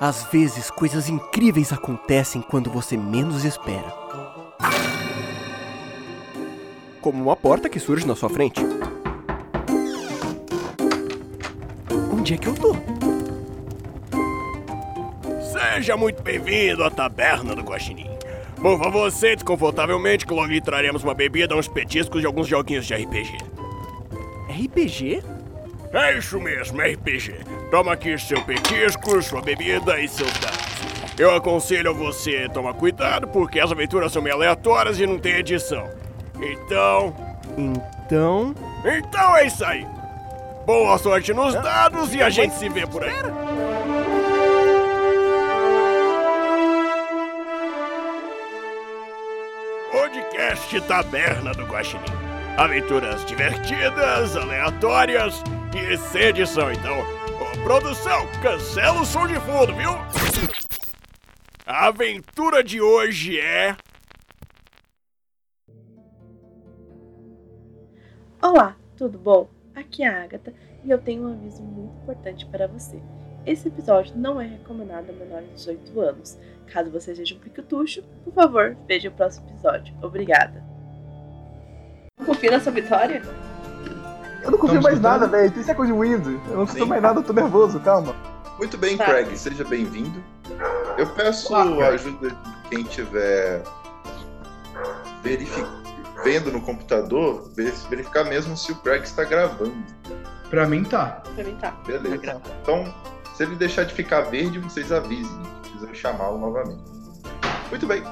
Às vezes, coisas incríveis acontecem quando você menos espera. Como uma porta que surge na sua frente. Onde é que eu tô? Seja muito bem-vindo à taberna do Guaxinim. Por favor, sente confortavelmente que logo lhe traremos uma bebida, uns petiscos e alguns joguinhos de RPG. RPG? É isso mesmo, RPG. Toma aqui seu petisco, sua bebida e seus dados. Eu aconselho a você tomar cuidado, porque as aventuras são meio aleatórias e não tem edição. Então. Então. Então é isso aí. Boa sorte nos dados e a gente se vê por aí. Podcast Taberna do Guaxinim. Aventuras divertidas, aleatórias e sem edição. Então, ô, produção, cancela o som de fundo, viu? A aventura de hoje é. Olá, tudo bom? Aqui é a Agatha e eu tenho um aviso muito importante para você. Esse episódio não é recomendado a menores de 18 anos. Caso você seja um piquetucho, por favor, veja o próximo episódio. Obrigada. Confia na sua vitória? Eu não confio Estamos mais escutando? nada, velho. Isso é coisa de Windows. Eu não confio Sim. mais nada, eu tô nervoso, calma. Muito bem, Tá. Craig, seja bem-vindo. Eu peço Olá, a ajuda de quem estiver verifi- vendo no computador, ver- verificar mesmo se o Craig está gravando. Pra mim tá. Pra mim tá. Beleza. Então, se ele deixar de ficar verde, vocês avisem. Precisa chamá-lo novamente. Muito bem.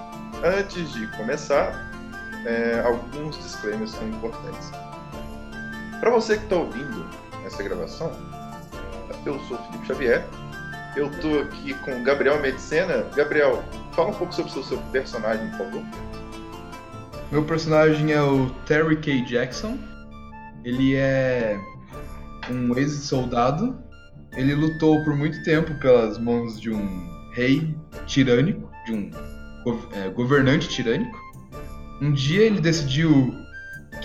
Antes de começar, é, alguns disclaimers são importantes. Para você que está ouvindo essa gravação, eu sou Felipe Xavier. Eu tô aqui com o Gabriel Medicena. Gabriel, fala um pouco sobre o seu, seu personagem, por favor. Meu personagem é o Terry K. Jackson. Ele é um ex-soldado. Ele lutou por muito tempo pelas mãos de um rei tirânico, de um é, governante tirânico. Um dia ele decidiu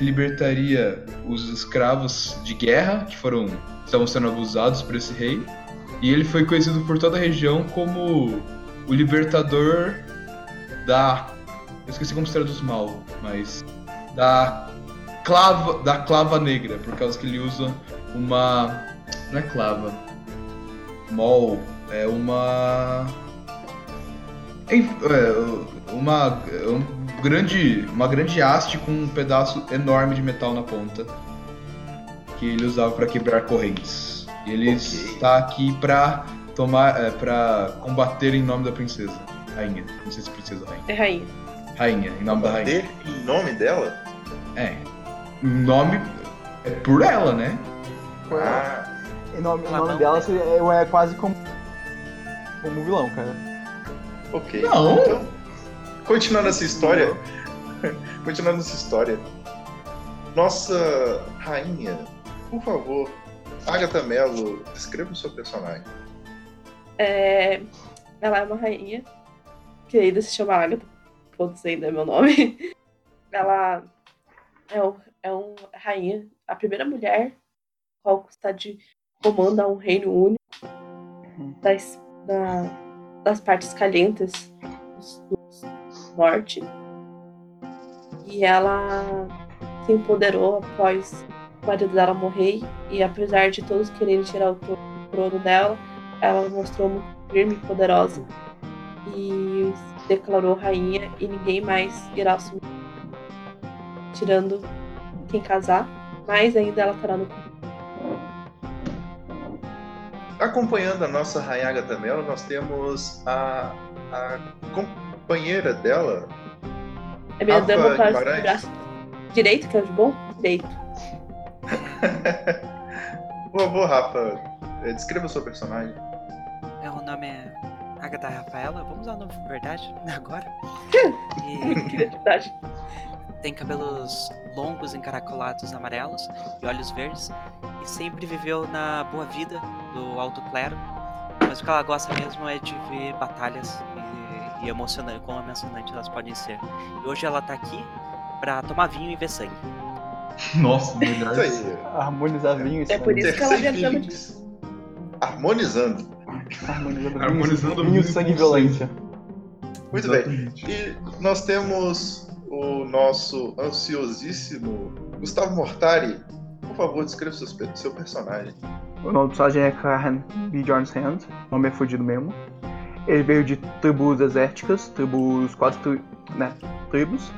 que libertaria os escravos de guerra que foram estavam sendo abusados por esse rei. E ele foi conhecido por toda a região como o libertador da eu esqueci como se traduz mal, mas da clava da clava negra, por causa que ele usa uma não é clava, mol, é uma é, uma um grande uma grande haste com um pedaço enorme de metal na ponta que ele usava para quebrar correntes. E ele Ok. está aqui para tomar é, para combater em nome da princesa, rainha, não sei se princesa rainha. É rainha. Rainha, em nome da rainha. Em nome dela? É. O nome é por ela, né? Ah, O nome, Lamão, nome dela né? seria- é, é quase como. Como um vilão, cara. ok. Não. Então, continuando essa história. continuando essa história. Nossa rainha, por favor, Agatha Mello, descreva o seu personagem. É... Ela é uma rainha, que ainda se chama Agatha. Foda-se, ainda é meu nome. Ela é, um, é um rainha, a primeira mulher qual está de comanda um reino único das, da- das partes calientes do do norte. E ela se empoderou após o marido dela morrer. E apesar de todos quererem tirar o tro- trono dela, ela mostrou muito firme e poderosa e se declarou rainha e ninguém mais irá assumir, tirando quem casar, mas ainda ela estará no Acompanhando a nossa Agatha Mello, nós temos a, a companheira dela, é minha Rafa dama para Guimarães. o braço direito, que é o de bom? Direito. Por favor, Rafa, eh, descreva o seu personagem. É, o nome é Agatha Rafaela. Vamos usar o nome de verdade agora. Que E identidade. tem cabelos longos, encaracolados, amarelos e olhos verdes. E sempre viveu na boa vida do alto clero. Mas o que ela gosta mesmo é de ver batalhas e, emocionante, quão emocionantes elas podem ser. E hoje ela tá aqui pra tomar vinho e ver sangue. Nossa, melhor. Isso aí. Harmonizar vinho e É por sangue. isso que ela já chama Phoenix. Harmonizando. Harmonizando, Harmonizando vinho, vinho sangue e violência. Muito bem. Exatamente. E nós temos o nosso ansiosíssimo Gustavo Mortari. Por favor, descreva seu, seu personagem. O nome do personagem é Kahan B. Jones Hand, o nome é fudido mesmo. Ele veio de tribos desérticas, tribos, quase tri- né, tribos,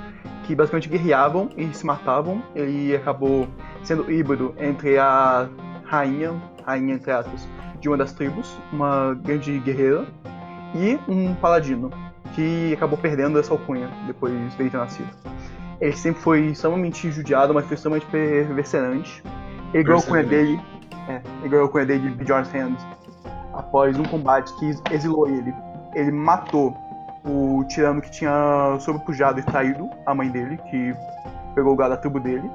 que basicamente guerreavam e se matavam. Ele acabou sendo híbrido entre a rainha, rainha entre aspas, de uma das tribos, uma grande guerreira, e um paladino, que acabou perdendo essa alcunha depois dele ter nascido. Ele sempre foi extremamente judiado, mas foi extremamente perseverante. Ele ganhou a alcunha dele é, ele ganhou a dele de Bjorn's Hand após um combate que exilou ele. Ele matou o tirano que tinha sobrepujado e traído a mãe dele, que pegou o gado da tribo dele.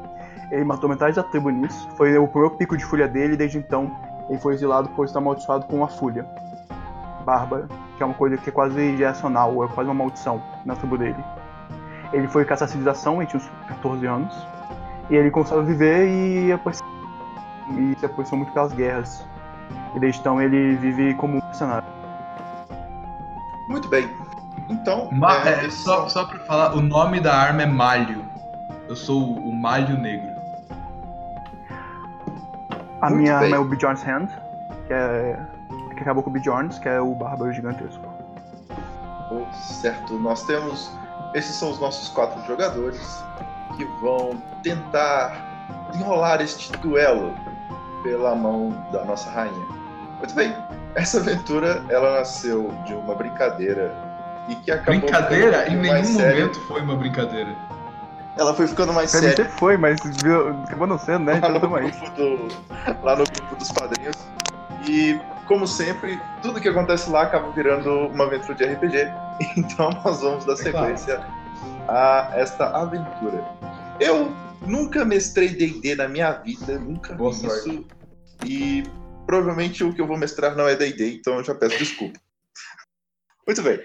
Ele matou metade da tribo nisso. Foi o primeiro pico de fúria dele e desde então ele foi exilado por estar amaldiçoado com uma fúria bárbara, que é uma coisa que é quase geracional, é quase uma maldição na tribo dele. Ele foi caçar a civilização, ele tinha uns 14 anos, e ele começou a viver e e se apoiou muito pelas guerras. E desde então ele vive como um personagem. Muito bem. Então, Ma- é, é, só, são- só pra falar, o nome da arma é Malho. Eu sou o Malho Negro. A Muito minha bem. arma é o Bjorn's Hand, que é. que acabou com o Bjorns, que é o bárbaro gigantesco. Oh, certo, nós temos. Esses são os nossos quatro jogadores que vão tentar enrolar este duelo pela mão da nossa rainha. Muito bem, essa aventura ela nasceu de uma brincadeira e que acabou. Brincadeira? Em nenhum séria. momento foi uma brincadeira. Ela foi ficando mais séria. sempre foi, mas viu, acabou não sendo, né? lá Então no, aí. grupo do, lá no grupo dos padrinhos. E, como sempre, tudo que acontece lá acaba virando uma aventura de RPG. Então nós vamos dar É claro. sequência a esta aventura. Eu nunca mestrei D&D na minha vida, nunca Boa vi sorte. isso. E provavelmente o que eu vou mestrar não é D&D, então eu já peço desculpa. Muito bem.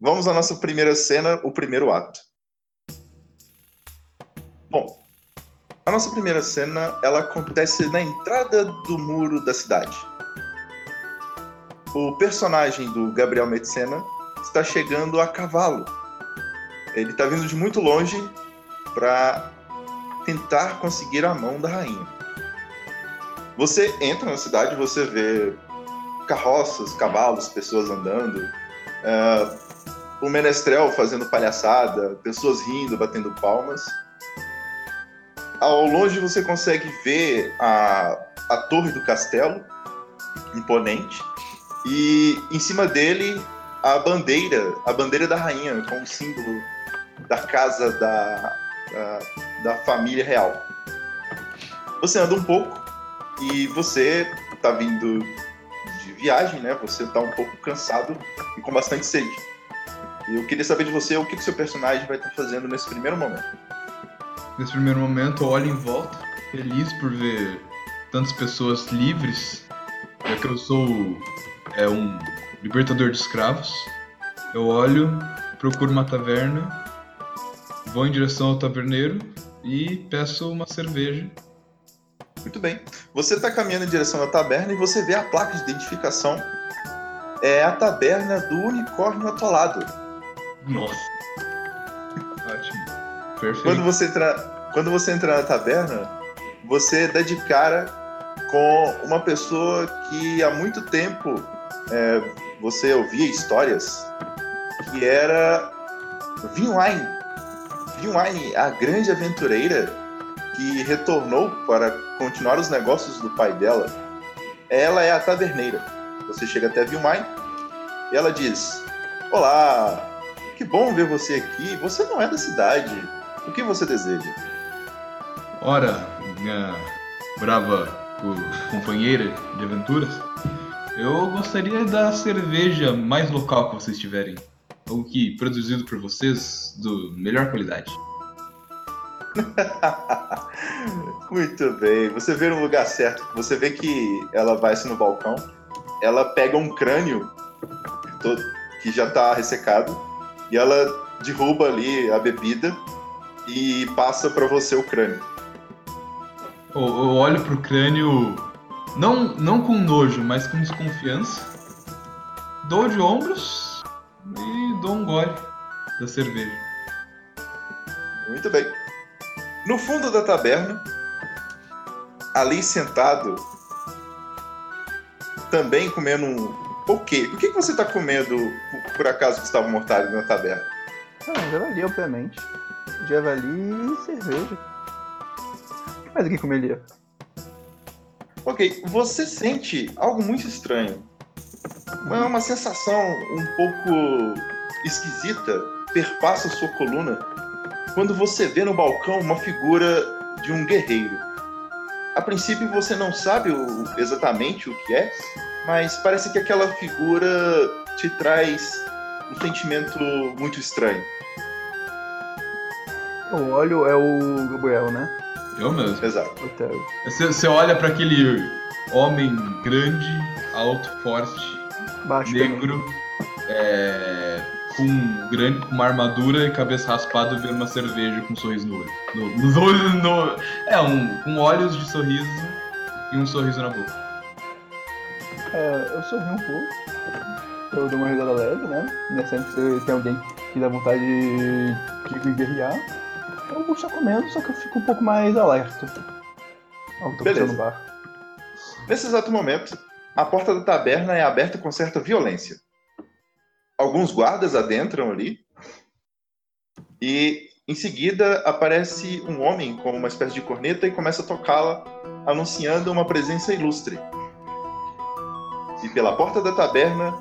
Vamos à nossa primeira cena, o primeiro ato. Bom, a nossa primeira cena, ela acontece na entrada do muro da cidade. O personagem do Gabriel Metzena está chegando a cavalo. Ele está vindo de muito longe para tentar conseguir a mão da rainha. Você entra na cidade, você vê carroças, cavalos, pessoas andando, ah, o menestrel fazendo palhaçada, pessoas rindo, batendo palmas ao longe você consegue ver a, a torre do castelo, imponente, e em cima dele a bandeira, a bandeira da rainha, com o símbolo da casa da, da, da família real. Você anda um pouco e você tá vindo de viagem, né? Você tá um pouco cansado e com bastante sede. E eu queria saber de você o que, que seu personagem vai estar fazendo nesse primeiro momento. Nesse primeiro momento, eu olho em volta, feliz por ver tantas pessoas livres, já que eu sou é, um libertador de escravos. Eu olho, procuro uma taverna, vou em direção ao taverneiro e peço uma cerveja. Muito bem. Você está caminhando em direção à taberna e você vê a placa de identificação. É a taberna do unicórnio atolado. Nossa. Ótimo. Perfeito. Quando você entra, quando você entra na taberna, você dá de cara com uma pessoa que há muito tempo é, você ouvia histórias que era Vinwine. Vinwine, a grande aventureira que retornou para continuar os negócios do pai dela. Ela é a taverneira. Você chega até Vinwine e ela diz: Olá, que bom ver você aqui. Você não é da cidade. O que você deseja? Ora, minha brava co- companheira de aventuras, eu gostaria da cerveja mais local que vocês tiverem. Algo que produzido por vocês do melhor qualidade. Muito bem. Você vê no lugar certo. Você vê que ela vai assim no balcão. Ela pega um crânio todo, que já tá ressecado e ela derruba ali a bebida e passa para você o crânio. Eu, eu olho pro crânio, não, não com nojo, mas com desconfiança. dou de ombros e dou um gole da cerveja. Muito bem. No fundo da taberna, ali sentado, também comendo um. O quê? O que que você está comendo, por- acaso, que estava mortalho na taberna? Ah, javali, obviamente. Javali e cerveja. O que comeria? Ok, você sente algo muito estranho. Uma, uma sensação um pouco esquisita perpassa sua coluna quando você vê no balcão uma figura de um guerreiro. A princípio você não sabe o- exatamente o que é, mas parece que aquela figura te traz um sentimento muito estranho. O óleo é o Gabriel, né? Eu mesmo. Exato. Você, você olha pra aquele homem grande, alto, forte, Baixo negro, é, com, um grande, com uma armadura e cabeça raspada, bebendo uma cerveja com um sorriso no olho. No, nos olhos, no, é, um, com olhos de sorriso e um sorriso na boca. É, eu sorri um pouco. Eu dou uma risada leve, né? né? Sempre que tem alguém que dá vontade de, de guerrear. Eu vou estar comendo, só que eu fico um pouco mais alerta. Ao que tá Beleza. no bar. Nesse exato momento, a porta da taberna é aberta com certa violência. Alguns guardas adentram ali e em seguida aparece um homem com uma espécie de corneta e começa a tocá-la, anunciando uma presença ilustre. E pela porta da taberna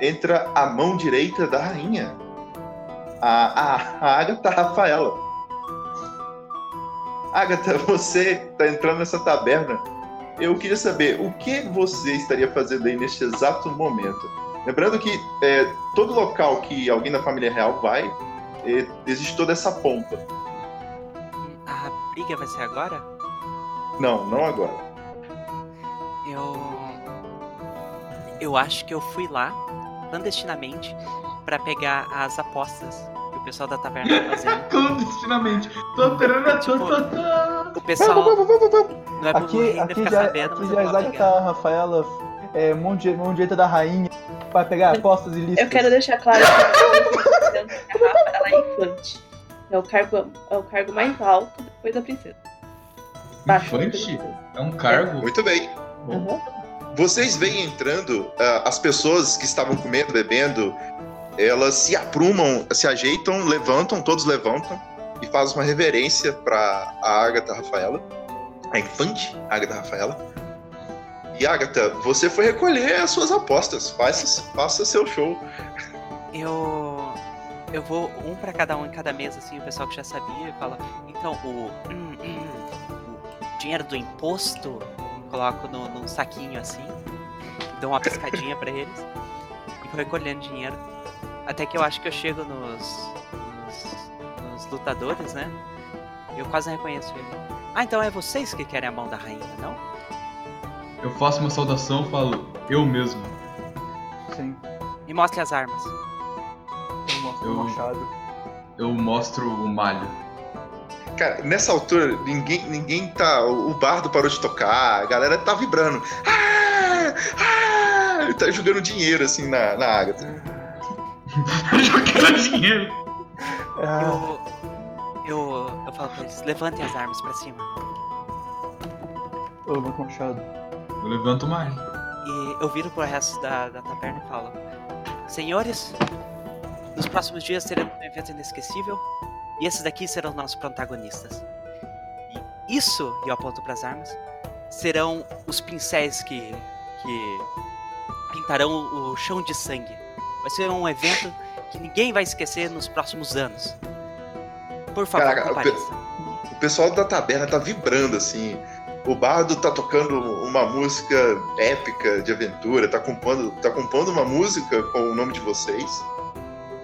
entra a mão direita da rainha, a, a, a Agatha Rafaela. Agatha, você está entrando nessa taberna eu queria saber o que você estaria fazendo aí neste exato momento. Lembrando que é, todo local que alguém da família real vai, é, existe toda essa pompa. A briga vai ser agora? Não, não agora. Eu. Eu acho que eu fui lá, clandestinamente, pra pegar as apostas que o pessoal da taverna tá fazendo. Clandestinamente. Tipo, O pessoal. Não é Aqui, Render aqui ficar já, sabendo, aqui mas já pegar. tá, Rafaela, é, mão, di- mão direita da rainha, vai pegar apostas ilícitas. Eu quero deixar claro que a Rafa ela é infante. É o cargo, é o cargo mais alto depois da princesa. Baixo Infante? princesa. É um cargo? Muito bem. Aham. Vocês veem entrando ah, as pessoas que estavam comendo, bebendo, elas se aprumam, se ajeitam, levantam, todos levantam e fazem uma reverência para a Agatha Rafaela, a infante Agatha Rafaela. E Agatha, você foi recolher as suas apostas. Faça, faça seu show. Eu. Eu vou um pra cada um em cada mesa, assim, o pessoal que já sabia fala. Então, o. hum, hum, o dinheiro do imposto, coloco no, num saquinho assim, dou uma piscadinha pra eles e vou recolhendo dinheiro. Até que eu acho que eu chego nos. nos, nos lutadores, né? Eu quase não reconheço ele. Ah, então é vocês que querem a mão da rainha, não? Eu faço uma saudação e falo, eu mesmo. Sim, Me mostre as armas. eu mostro Eu- o machado. Eu mostro o malho. Cara, nessa altura, ninguém, ninguém tá. O bardo parou de tocar, a galera tá vibrando. Ah! Ah! Ele tá jogando dinheiro assim na, na Agatha. Jogando dinheiro. Ah, Eu. Eu. Eu falo pra eles, levantem as armas pra cima. eu levanto o machado. Eu levanto o malho. E eu viro pro resto da, da taverna e falo: Senhores, nos próximos dias teremos um evento inesquecível e esses daqui serão nossos protagonistas. E isso, e eu aponto pras armas, serão os pincéis que, que pintarão o chão de sangue. Vai ser um evento que ninguém vai esquecer nos próximos anos. Por favor, Caraca, compareça. O pessoal da taberna tá vibrando assim. O bardo tá tocando uma música épica de aventura, tá compondo, tá compondo uma música com o nome de vocês.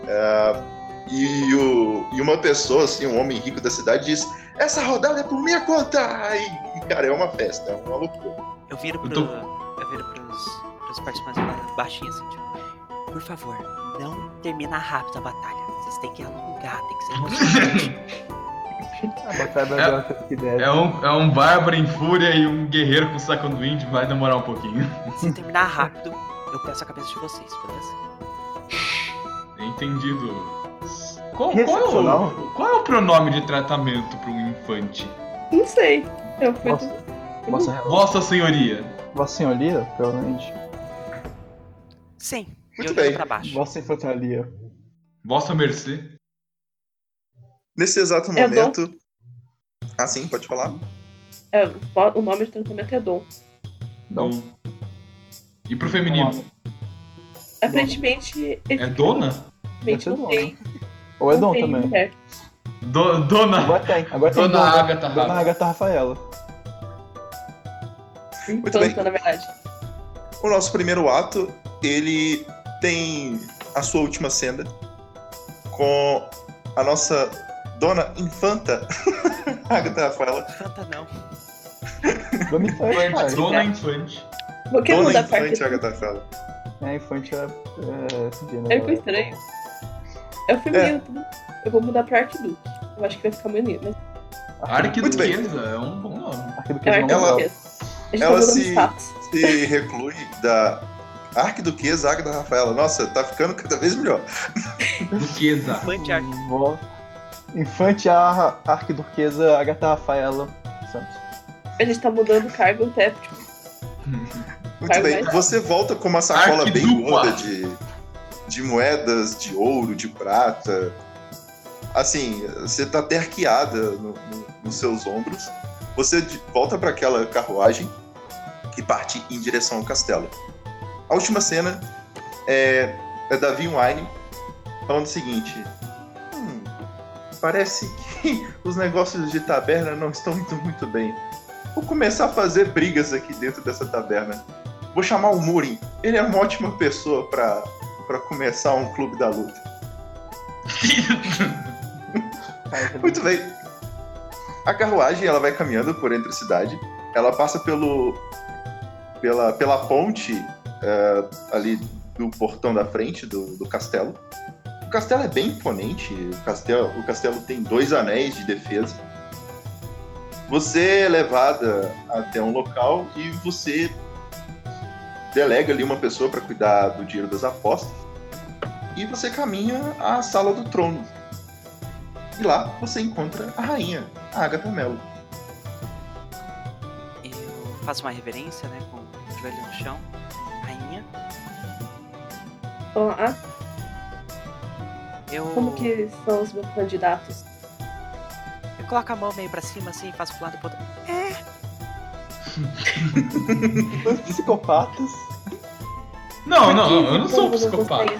Ah, e, o- e uma pessoa, assim, um homem rico da cidade, diz: Essa rodada é por minha conta! E, cara, é uma festa, é uma loucura. Eu viro pro. Eu tô- Eu viro pros, pros participantes ba- baixinho assim, tipo. Por favor, não termina rápido a batalha. Vocês têm que alongar, tem que ser emocionante. É-. É um, é um bárbaro em fúria e um guerreiro com saco do índio, vai demorar um pouquinho. Se terminar rápido, eu peço a cabeça de vocês, beleza? Entendido. Qual, qual é, o, qual é o pronome de tratamento para um infante? Não sei. Eu fui. Vossa, vossa, Vossa Senhoria. vossa senhoria, provavelmente. Sim. Muito e olhando bem. pra baixo. Vossa infantaria. Vossa Mercê. Nesse exato É momento. Ah, sim, pode falar. É, o nome de tratamento é Dom. Dom. E pro feminino? Aparentemente, É dona? Ser não tem. né? Ou é Dom tem também. mulher. Do- dona. Agora tem. Agora tem Dona Dom. Agatha Dona. Agatha Rafaela. Muito bem. Na verdade. O nosso primeiro ato, ele tem a sua última cena com a nossa dona infanta, Agatha Rafaela. Canta não. Dona Infante, Infante. Dona Infante. Vou querer Dona mudar a parte. infante Agatha Rafaela. É, Infante é. é. É ficou estranho. É o feminino. tudo. Eu vou mudar pra Arquiduque. Eu acho que vai ficar bonito. Mas bem. Arquiduquesa é um bom nome. Arquiduque é Ela- Arquiduque. A gente ela tá mudando se-. Se reclui da arquiduquesa Agatha Rafaela. Nossa, tá ficando cada vez melhor. Duquesa. Infante. Vó. Infante a arquiduquesa Agatha Rafaela Santos. A gente tá mudando o cargo até, tipo, Muito bem. Você volta com uma sacola bem gorda de, de moedas, de ouro, de prata. Assim, você tá até arqueada no- no- nos seus ombros. Você volta para aquela carruagem que parte em direção ao castelo. A última cena é, é Davi Wine falando o seguinte: "Hum, parece que os negócios de taberna não estão indo muito bem. Vou começar a fazer brigas aqui dentro dessa taberna. Vou chamar o Murin. Ele é uma ótima pessoa pra, pra começar um clube da luta. Muito bem. A carruagem ela vai caminhando por entre a cidade. Ela passa pelo pela, pela ponte eh, ali do portão da frente do, do castelo. O castelo é bem imponente. O castelo, o castelo tem dois anéis de defesa. Você é levada até um local e você delega ali uma pessoa para cuidar do dinheiro das apostas. E você caminha à sala do trono. E lá você encontra a rainha, a Agatha Mello. Eu faço uma reverência, né? Com o joelho no chão. Rainha. Olá, Eu. como que são os meus candidatos? Eu coloco a mão meio pra cima assim, faço pro lado e pro outro. Dois psicopatas. Não, não, eu não sou um psicopata.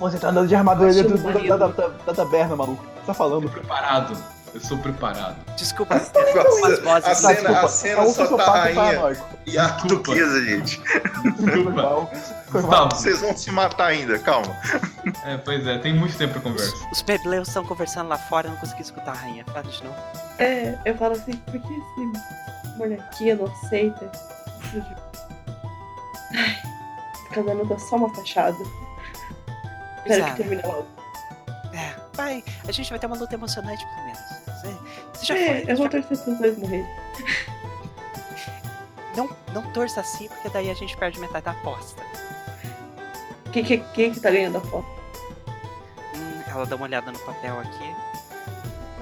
Você tá andando de armadura dentro da, da, da, da taberna, maluco. Você tá falando? Preparado. Eu sou preparado. Desculpa, A umas vozes. a cena, Desculpa, a cena só tá a rainha paranoico. e a arquiduquesa, gente. Foi Desculpa. mal. Foi mal. Gustavo. Vocês vão se matar ainda, calma. É, pois é, tem muito tempo pra conversa. Os plebeiros estão conversando lá fora, eu não consegui escutar a rainha. Fala de novo. É, eu falo assim, por que esse monarquia não aceita? Ai, esse casamento é só uma fachada. Espero que termine logo. É, vai. A gente vai ter uma luta emocionante, pelo menos. Você, você já É, foi. eu vou já- torcer pros dois morrerem. não, não torça assim, porque daí a gente perde metade da aposta. Quem que, quem que tá ganhando a foto? Hum, ela dá uma olhada no papel aqui.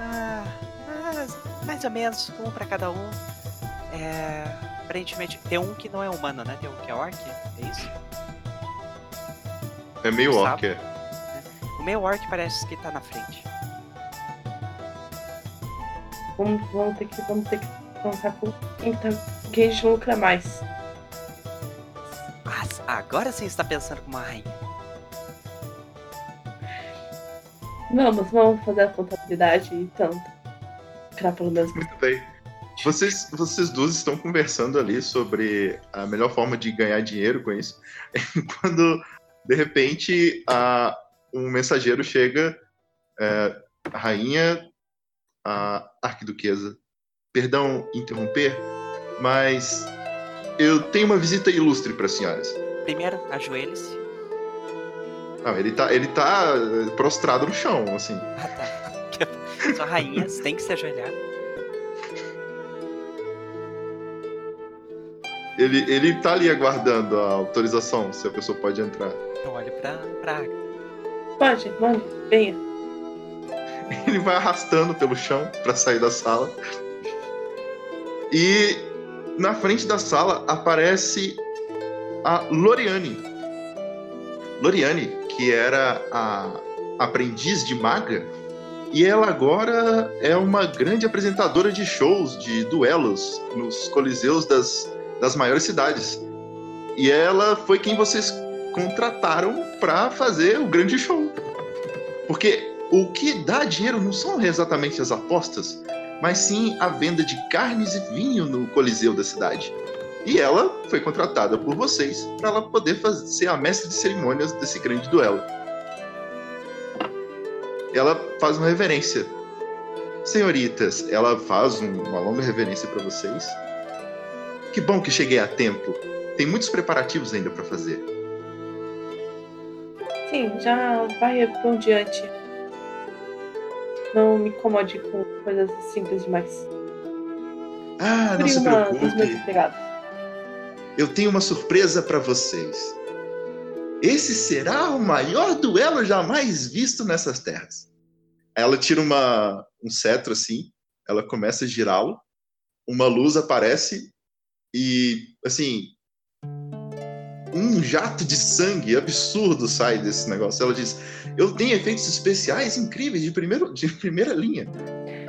Ah, mas mais ou menos, um pra cada um. É. Aparentemente, tem um que não é humano, né? Tem um que é orc, é isso? É meio orc, é. O meu orc parece que tá na frente. Vamos, vamos ter que vamos ter que pensar com quem, tá, com quem a gente lucra mais. Ah, agora sim está pensando como uma rainha. Vamos, vamos fazer a contabilidade e tanto. Lucrar pelo menos. Muito bem. Vocês, vocês duas estão conversando ali sobre a melhor forma de ganhar dinheiro com isso. Quando, de repente, a, um mensageiro chega, é, a rainha, a arquiduquesa. Perdão interromper, mas eu tenho uma visita ilustre para as senhoras. Primeiro, ajoelhe-se. Não, ele tá, ele tá eh, prostrado no chão, assim. Ah, tá. Sua rainha, você tem que se ajoelhar. Ele, ele tá ali aguardando a autorização, se a pessoa pode entrar. Eu olho pra, pra Agatha. Pode, mande, venha. Ele vai arrastando pelo chão pra sair da sala. E na frente da sala aparece a Loriane. Loriane, que era a aprendiz de maga, e ela agora é uma grande apresentadora de shows, de duelos nos coliseus das, das maiores cidades. E ela foi quem vocês contrataram para fazer o grande show. Porque o que dá dinheiro não são exatamente as apostas, mas sim a venda de carnes e vinho no coliseu da cidade. E ela foi contratada por vocês para ela poder fazer, ser a mestre de cerimônias desse grande duelo. Ela faz uma reverência. Senhoritas, ela faz um- uma longa reverência para vocês. Que bom que cheguei a tempo. Tem muitos preparativos ainda para fazer. Sim, já vai por diante. Não me incomode com coisas simples demais. Ah, não Fui se preocupe. Eu tenho uma surpresa para vocês. Esse será o maior duelo jamais visto nessas terras. Ela tira uma, um cetro assim, ela começa a girá-lo, uma luz aparece e, assim, um jato de sangue absurdo sai desse negócio. Ela diz: Eu tenho efeitos especiais incríveis de, primeiro, de primeira linha.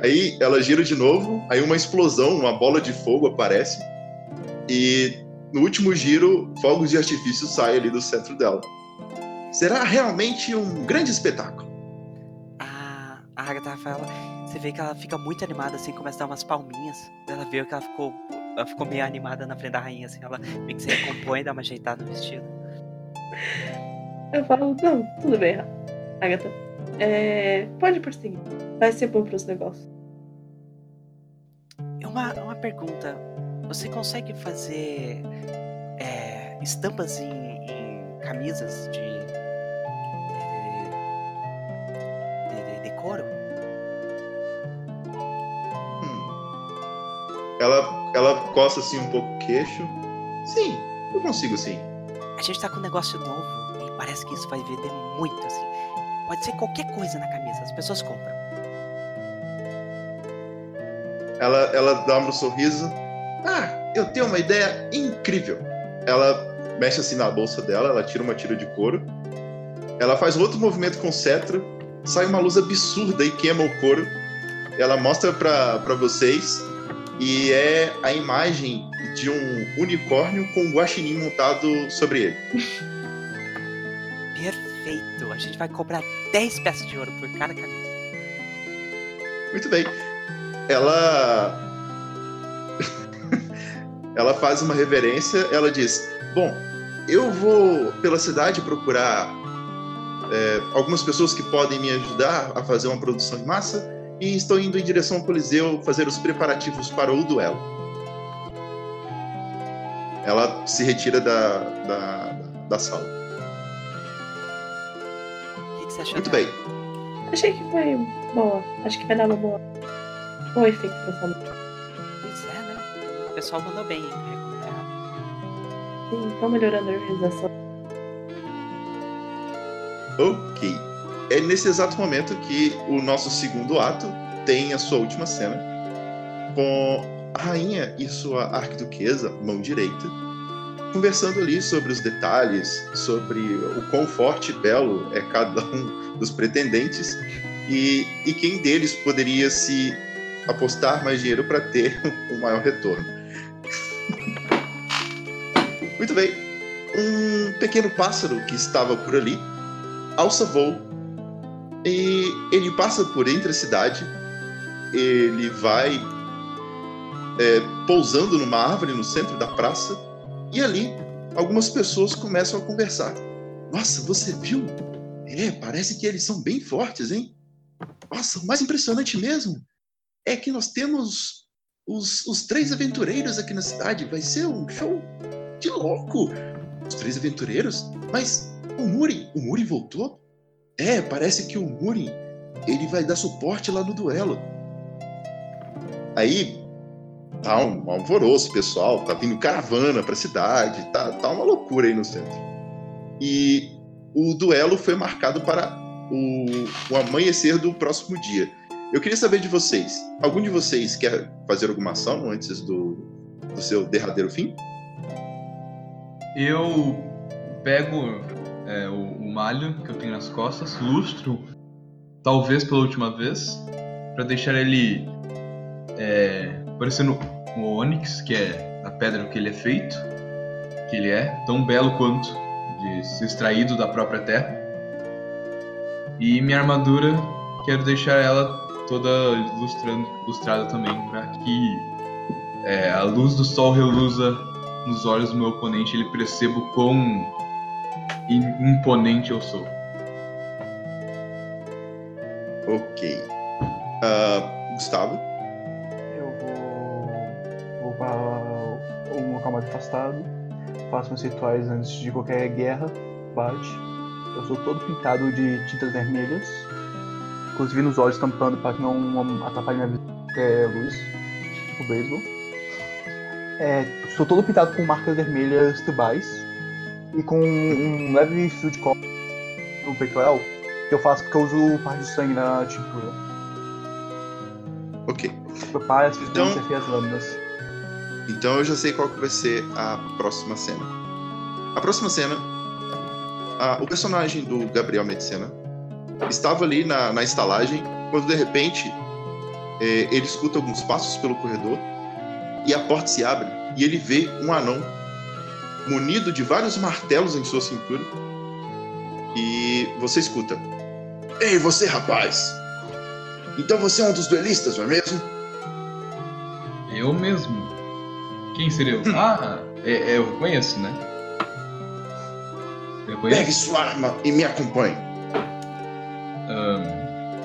Aí ela gira de novo, aí uma explosão, uma bola de fogo aparece e no último giro, fogos de artifício saem ali do centro dela. Será realmente um grande espetáculo. A, a Agatha fala. Você vê que ela fica muito animada, assim, começa a dar umas palminhas. Ela vê que ela ficou. Ela ficou meio animada na frente da rainha, assim, ela meio que se recompõe, dá uma ajeitada no vestido. Eu falo, não, tudo bem, Agatha. É, pode prosseguir. Vai ser bom pros negócios. E Uma, uma pergunta. Você consegue fazer é, estampas em, em camisas de, couro? Hum. Ela, ela coça assim um pouco o queixo. Sim, eu consigo sim. A gente tá com um negócio novo e parece que isso vai vender muito, assim. Pode ser qualquer coisa na camisa, as pessoas compram. Ela, ela dá um sorriso. Ah, eu tenho uma ideia incrível. Ela mexe assim na bolsa dela, ela tira uma tira de couro. Ela faz outro movimento com o cetro, sai uma luz absurda e queima o couro. Ela mostra pra vocês e é a imagem de um unicórnio com um guaxinim montado sobre ele. Perfeito! A gente vai cobrar 10 peças de ouro por cada camisa. Muito bem. Ela. ela faz uma reverência, ela diz: Bom, eu vou pela cidade procurar é, algumas pessoas que podem me ajudar a fazer uma produção em massa e estou indo em direção ao Coliseu fazer os preparativos para o duelo. Ela se retira da, da, da sala. O que, que você achou? Muito dela? bem. Achei que foi boa. Acho que vai dar uma boa. Bom efeito pra essa noite. Pois é, né? O pessoal mandou bem, hein? Recomendado. Sim, estão melhorando a organização. Ok. É nesse exato momento que o nosso segundo ato tem a sua última cena, com a rainha e sua arquiduquesa, mão direita, conversando ali sobre os detalhes, sobre o quão forte e belo é cada um dos pretendentes e, e quem deles poderia se apostar mais dinheiro para ter um maior retorno. Muito bem. Um pequeno pássaro que estava por ali alça voo e ele passa por entre a cidade. Ele vai é, pousando numa árvore no centro da praça e ali algumas pessoas começam a conversar. Nossa, você viu? É, parece que eles são bem fortes, hein? Nossa, o mais impressionante mesmo é que nós temos os, os três aventureiros aqui na cidade. Vai ser um show de louco. Os três aventureiros? Mas o Muri, o Muri voltou? É, parece que o Muri, ele vai dar suporte lá no duelo. Aí, tá um alvoroço, pessoal, tá vindo caravana pra cidade, tá, tá uma loucura aí no centro. E o duelo foi marcado para o, o amanhecer do próximo dia. Eu queria saber de vocês. Algum de vocês quer fazer alguma ação antes do, do seu derradeiro fim? Eu pego é, o, o malho que eu tenho nas costas, lustro, talvez pela última vez, pra deixar ele é, parecendo o ônix, que é a pedra que ele é feito, que ele é, tão belo quanto, de ser extraído da própria terra. E minha armadura, quero deixar ela toda lustrada também, para que é, a luz do sol reluza nos olhos do meu oponente, ele perceba o quão im- imponente eu sou. Ok. Ah, Gustavo? Eu vou. Vou para um local mais afastado. Faço meus rituais antes de qualquer guerra, bate. Eu sou todo pintado de tintas vermelhas. Inclusive nos olhos tampando para que não atrapalhe minha visão qualquer luz. O beisebol. É, sou todo pintado com marcas vermelhas tribais. E com um leve fio de cobre no peitoral. Que eu faço porque eu uso parte do sangue na tintura. Ok. Prepare as Então- as lâminas. Então eu já sei qual que vai ser a próxima cena. A próxima cena, ah, o personagem do Gabriel Medicena estava ali na, na estalagem quando de repente eh, ele escuta alguns passos pelo corredor e a porta se abre e ele vê um anão munido de vários martelos em sua cintura e você escuta: Ei, você rapaz! Então você é um dos duelistas, não é mesmo? Eu mesmo. Quem seria eu? Ah, é, é, eu conheço, né? Eu Pegue conheço. sua arma e me acompanhe. Ahn,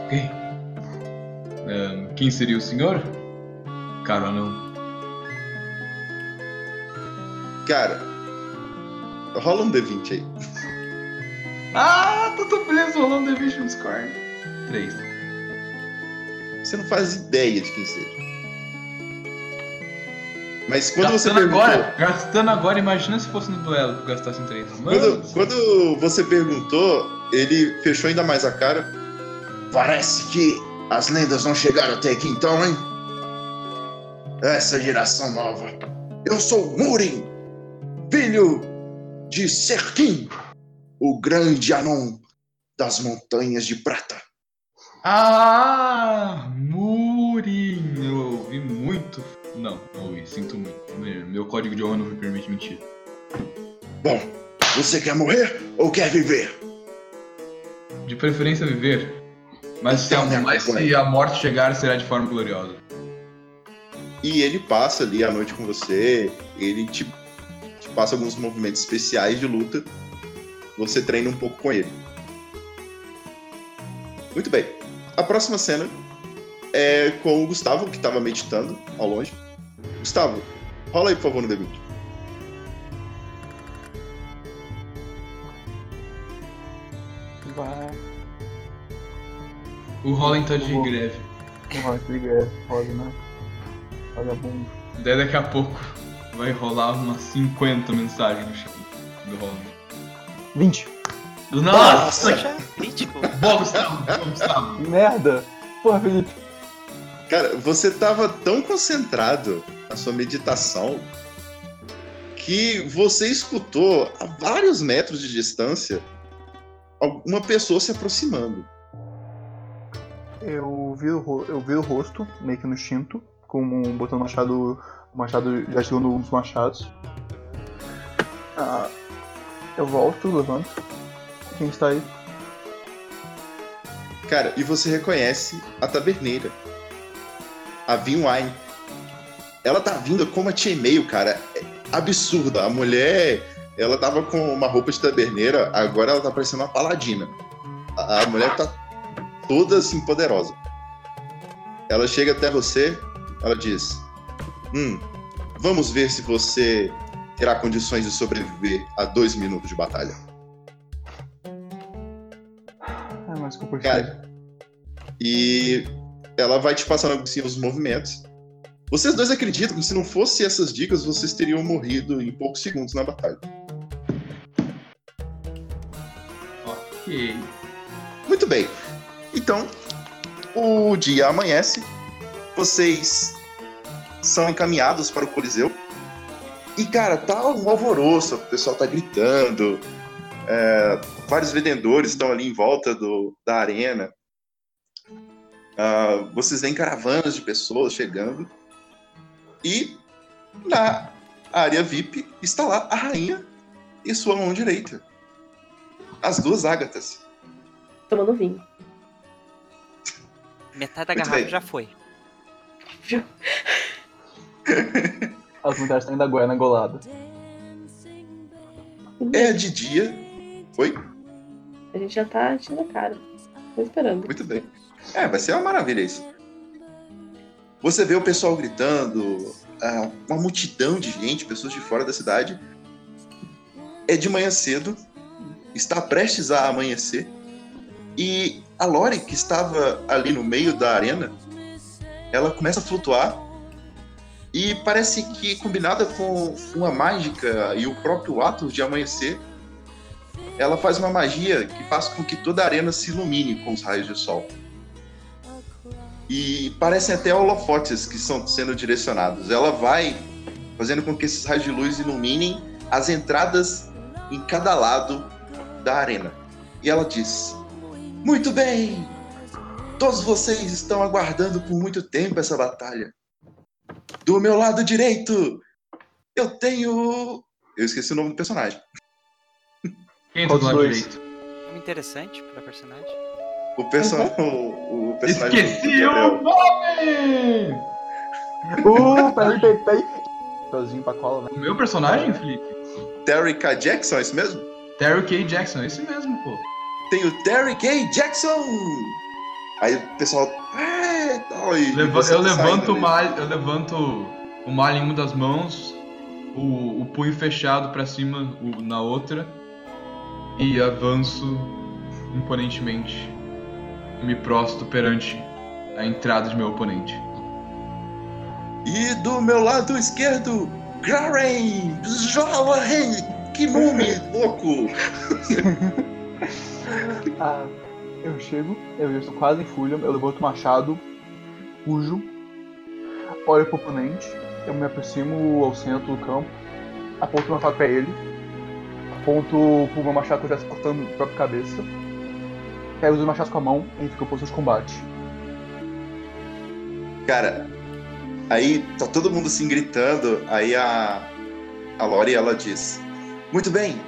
ok. Ahn, quem seria o senhor? Caro anão. Cara, rola um D20 aí. Ah, tô tão feliz rolando Division no Discord. Três. Você não faz ideia de quem seja. Mas quando você gastando perguntou, agora, gastando agora, imagina se fosse no duelo que gastasse em três. quando, Mano, quando você perguntou, ele fechou ainda mais a cara. Parece que as lendas não chegaram até aqui então, hein? Essa geração nova. Eu sou Murin, filho de Serkin, o grande Anon das Montanhas de Prata. Ah, Murin! Eu ouvi muito. Não, não ouvi, sinto muito. Meu- código de honra não me permite mentir. Bom, você quer morrer ou quer viver? De preferência viver. Mas, se, Então, a, me mas se a morte chegar, será de forma gloriosa. E ele passa ali a noite com você, ele te, passa alguns movimentos especiais de luta. Você treina um pouco com ele. Muito bem. A próxima cena é com o Gustavo, que estava meditando ao longe. Gustavo, rola aí, por favor, no D20. Vai. O Holland tá de greve. Não vai ligar, roda, né? Vagabundo. Daí daqui a pouco vai rolar umas 50 mensagens no chão do Holland. 20. Nossa! Crítico. Boa, Gustavo! Boa, Gustavo! Merda! Porra, Felipe. Cara, você estava tão concentrado na sua meditação que você escutou a vários metros de distância uma pessoa se aproximando. Eu viro, ro- eu viro o rosto, meio que no instinto, com um botão machado. O machado já chegou nos machados. Ah, eu volto, levanto. Quem está aí? Cara, e você reconhece a taberneira. A Vinwine. Ela tá vindo como a tia meio, cara. É absurda. A mulher, ela tava com uma roupa de taberneira, agora ela tá parecendo uma paladina. A mulher tá toda assim poderosa. Ela chega até você, ela diz: Hum, vamos ver se você terá condições de sobreviver a dois minutos de batalha. Ah, mas desculpa, Cara, E ela vai te passando assim, os movimentos. Vocês dois acreditam que se não fosse essas dicas, vocês teriam morrido em poucos segundos na batalha. Ok. Muito bem. Então, o dia amanhece. Vocês são encaminhados para o Coliseu. E, cara, tá um alvoroço. O pessoal tá gritando. é, vários vendedores estão ali em volta do, da arena. Ah, vocês veem caravanas de pessoas chegando. E na área VIP está lá a rainha e sua mão direita. As duas ágatas. Tomando vinho. Metade da Muito garrafa bem. já foi. As mulheres estão indo agora na golada. É de dia. Oi? A gente já tá enchendo a cara. Tô esperando. Muito bem. É, vai ser uma maravilha isso. Você vê o pessoal gritando, uma multidão de gente, pessoas de fora da cidade. É de manhã cedo, está prestes a amanhecer, e a Lore, que estava ali no meio da arena, ela começa a flutuar, e parece que combinada com uma mágica e o próprio ato de amanhecer, ela faz uma magia que faz com que toda a arena se ilumine com os raios de sol. E parecem até holofotes que estão sendo direcionados. Ela vai fazendo com que esses raios de luz iluminem as entradas em cada lado da arena. E ela diz: Muito bem! Todos vocês estão aguardando por muito tempo essa batalha. Do meu lado direito, eu tenho. Eu esqueci o nome do personagem. Quem tá do lado dois? direito? Nome interessante pra personagem. O, perso... o, o personagem. Esqueci o nome! Uh, peraí, peraí, peraí. Pezinho pra cola, né? O meu personagem, Felipe? Terry K. Jackson, é isso mesmo? Terry K. Jackson, esse mesmo, pô. Tem o Terry K. Jackson! Aí o pessoal. É, tal, e Leva- você eu levanto o malho, eu levanto o malho em uma das mãos, o, o punho fechado pra cima o- na outra e avanço imponentemente me prosto perante a entrada de meu oponente. E do meu lado esquerdo, Garen! Jovem! Que nome louco! Ah, eu chego, eu já estou quase em fúria, eu levanto o machado, fujo, olho pro oponente, eu me aproximo ao centro do campo, aponto o machado pra ele, aponto pro meu machado que eu já estou cortando a própria cabeça, pego os machados com a mão e fico em posição de combate. Cara, aí tá todo mundo assim gritando, aí a, a Lori ela diz: Muito bem,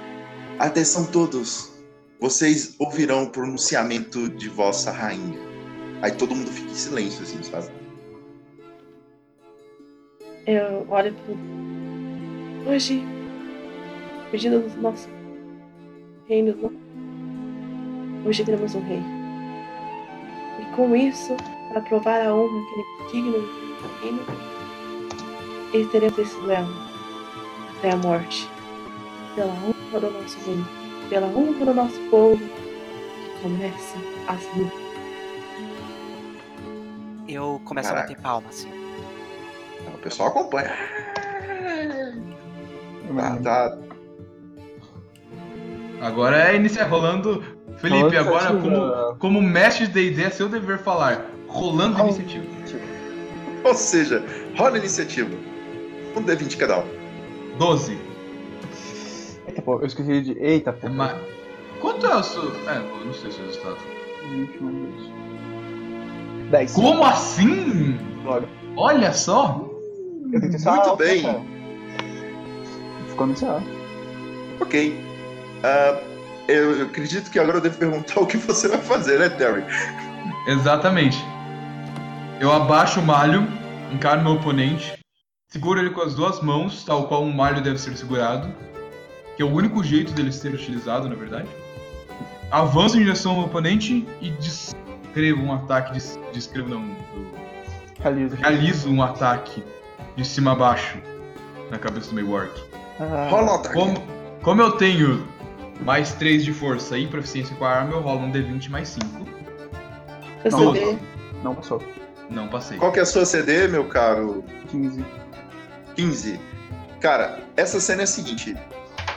atenção todos, vocês ouvirão o pronunciamento de vossa rainha. Aí todo mundo fica em silêncio, assim, sabe? Eu olho pro. Hoje, pedindo do nosso reino, hoje teremos um rei. E com isso, para provar a honra que ele é digno do reino, ele teremos esse duelo até a morte. Pela honra do nosso reino, pela honra do nosso povo, que comece as lutas. Eu começo Caraca. a bater palma, assim. O pessoal acompanha. Tá, tá, Agora é iniciar rolando. Felipe, Rolando agora como, como mestre de D&D é seu dever falar. Rolando Rola iniciativa. Ou seja, rola iniciativa. Um D20 cada um. 12. Eita, pô, eu esqueci de. Eita, pô. É ma- Quanto é o seu... É, eu não sei o seu resultado. 10. Como assim? Glória. Olha só. Eu tenho que ser Muito alto, né, bem. cara? Ficou nesse ar. Ok. Ah, eu, eu acredito que agora eu devo perguntar o que você vai fazer, né, Terry? Exatamente. Eu abaixo o malho, encaro meu oponente, seguro ele com as duas mãos, tal qual um malho deve ser segurado, que é o único jeito dele ser utilizado, na verdade. Avanço em direção ao meu oponente e descrevo um ataque, des- descrevo não, Realiza. realizo um ataque de cima a baixo na cabeça do meu orc. Ah, Rola um ataque. Como, como eu tenho mais 3 de força e proficiência com a arma, eu rolo um D20 mais 5. Pra Não. saber. Não passou. Não passei. Qual que é a sua CD, meu caro 15. 15? Cara, essa cena é a seguinte.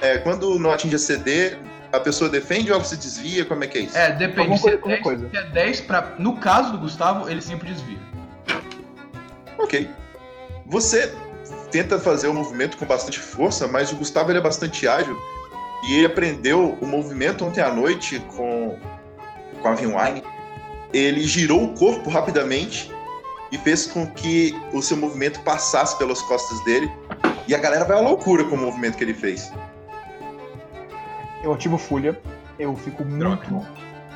É, quando não atinge a CD, a pessoa defende ou ela se desvia? Como é que é isso? É, depende. Alguma Se é, coisa- alguma 10, coisa. se é 10 pra. No caso do Gustavo, ele sempre desvia. Ok. Você tenta fazer o movimento com bastante força, mas o Gustavo ele é bastante ágil e ele aprendeu o movimento ontem à noite com, com a Vinwine. Ele girou o corpo rapidamente e fez com que o seu movimento passasse pelas costas dele. E a galera vai à loucura com o movimento que ele fez. Eu ativo Fúria. Eu fico Droga. muito.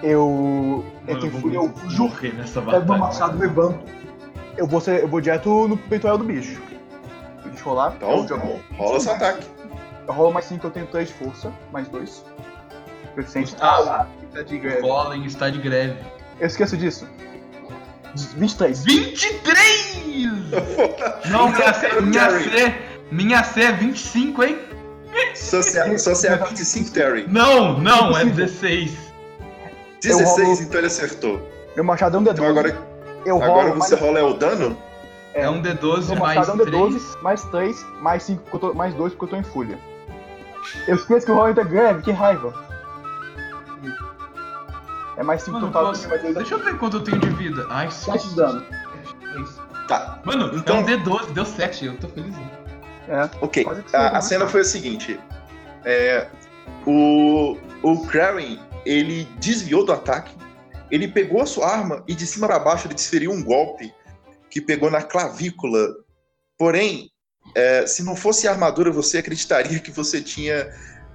Eu. Eu tenho Fúria, eu nessa Pego meu batalha. machado, levanto. Eu vou, ser, eu vou direto no peitoral do bicho. Deixa eu rolar. Então, eu, jogo- rola seu ataque. eu rolo mais 5, eu tenho 3 de força, mais 2. Proficiente. Gustavo. Ah, tá de O greve. Golem está de greve. Eu esqueço disso. 23. 23! Não, minha C, minha C, minha C é 25, hein? Só se, só se é 25, Terry. Não, não, é Impossível. 16. 16, rolo- então ele acertou. Meu machado é um D12. Então agora, eu rolo agora mais, você rola é o dano? É um D12 meu mais é um 3. D12, mais 3, mais 5, porque eu tô, mais 2 porque eu tô em fúria. Eu esqueço que o rolo é greve, que raiva. É mais 5 Mano, total, posso- mais 2 deixa eu ver quanto eu tenho de vida. Ai, 7 de dano. Tá. Mano, Então- é um D12, deu 7, eu tô feliz. É. Ok, a, a cena foi a seguinte: é, o, o Craren ele desviou do ataque, ele pegou a sua arma e de cima para baixo ele desferiu um golpe que pegou na clavícula. Porém, é, se não fosse a armadura, você acreditaria que você tinha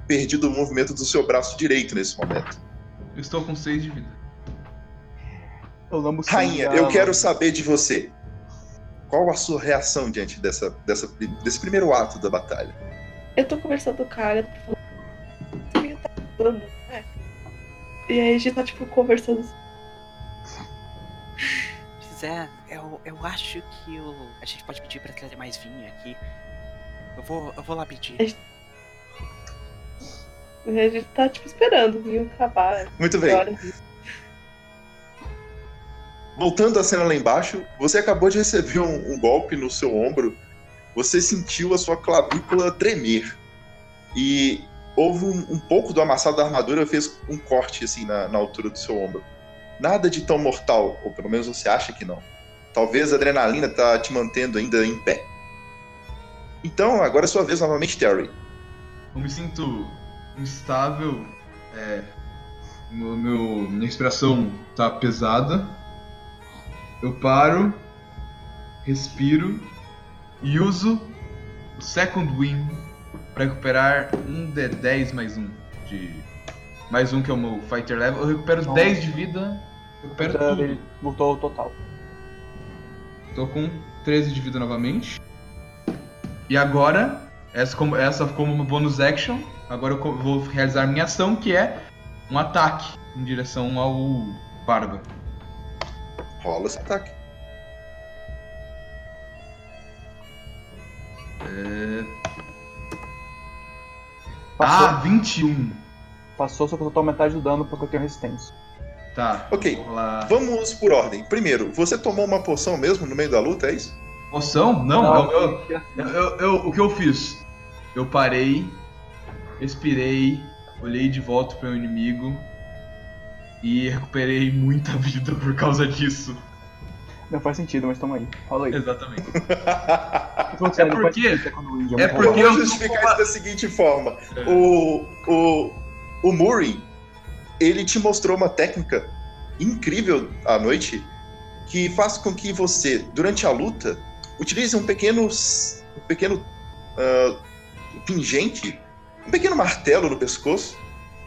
perdido o movimento do seu braço direito nesse momento. Eu estou com 6 de vida. Eu Rainha, eu quero saber de você. Qual a sua reação diante dessa, dessa, desse primeiro ato da batalha? Eu tô conversando com o cara, tô falando. Tá falando, né? E aí a gente tá, tipo, conversando. Zé, eu, eu acho que o, a gente pode pedir pra trazer mais vinho aqui. Eu vou, eu vou lá pedir. E a gente tá, tipo, esperando viu acabar. Muito bem. Horas. Voltando à cena lá embaixo, você acabou de receber um, um golpe no seu ombro. Você sentiu a sua clavícula tremer. E houve um, um pouco do amassado da armadura fez um corte assim na, na altura do seu ombro. Nada de tão mortal, ou pelo menos você acha que não. Talvez a adrenalina tá te mantendo ainda em pé. Então, agora é sua vez novamente, Terry. Eu me sinto instável. É, meu, minha respiração tá pesada. Eu paro, respiro e uso o Second Wind para recuperar um D10 mais um de mais um que é o meu fighter level. Eu recupero Nossa. 10 de vida. Recupero Então, tudo. Ele ao total. Tô com 13 de vida novamente. E agora, essa como, essa como uma bonus action, agora eu vou realizar minha ação, que é um ataque em direção ao Barba. Rola esse ataque. É... Passou, Ah, 21. passou só total metade do dano porque eu tenho resistência. Tá. Ok. Rolar. Vamos por ordem. Primeiro, você tomou uma poção mesmo no meio da luta, é isso? Poção? Não, é o meu- eu- Eu, eu- eu- o que eu fiz? Eu parei, respirei, olhei de volta para o inimigo e recuperei muita vida por causa disso. Não faz sentido, mas toma aí. Fala aí. Exatamente. É porque- é Eu porque vou eu- justificar isso da seguinte forma. É. O, o, o Murray, ele te mostrou uma técnica incrível à noite que faz com que você, durante a luta, utilize um pequeno, um pequeno ah, pingente, um pequeno martelo no pescoço,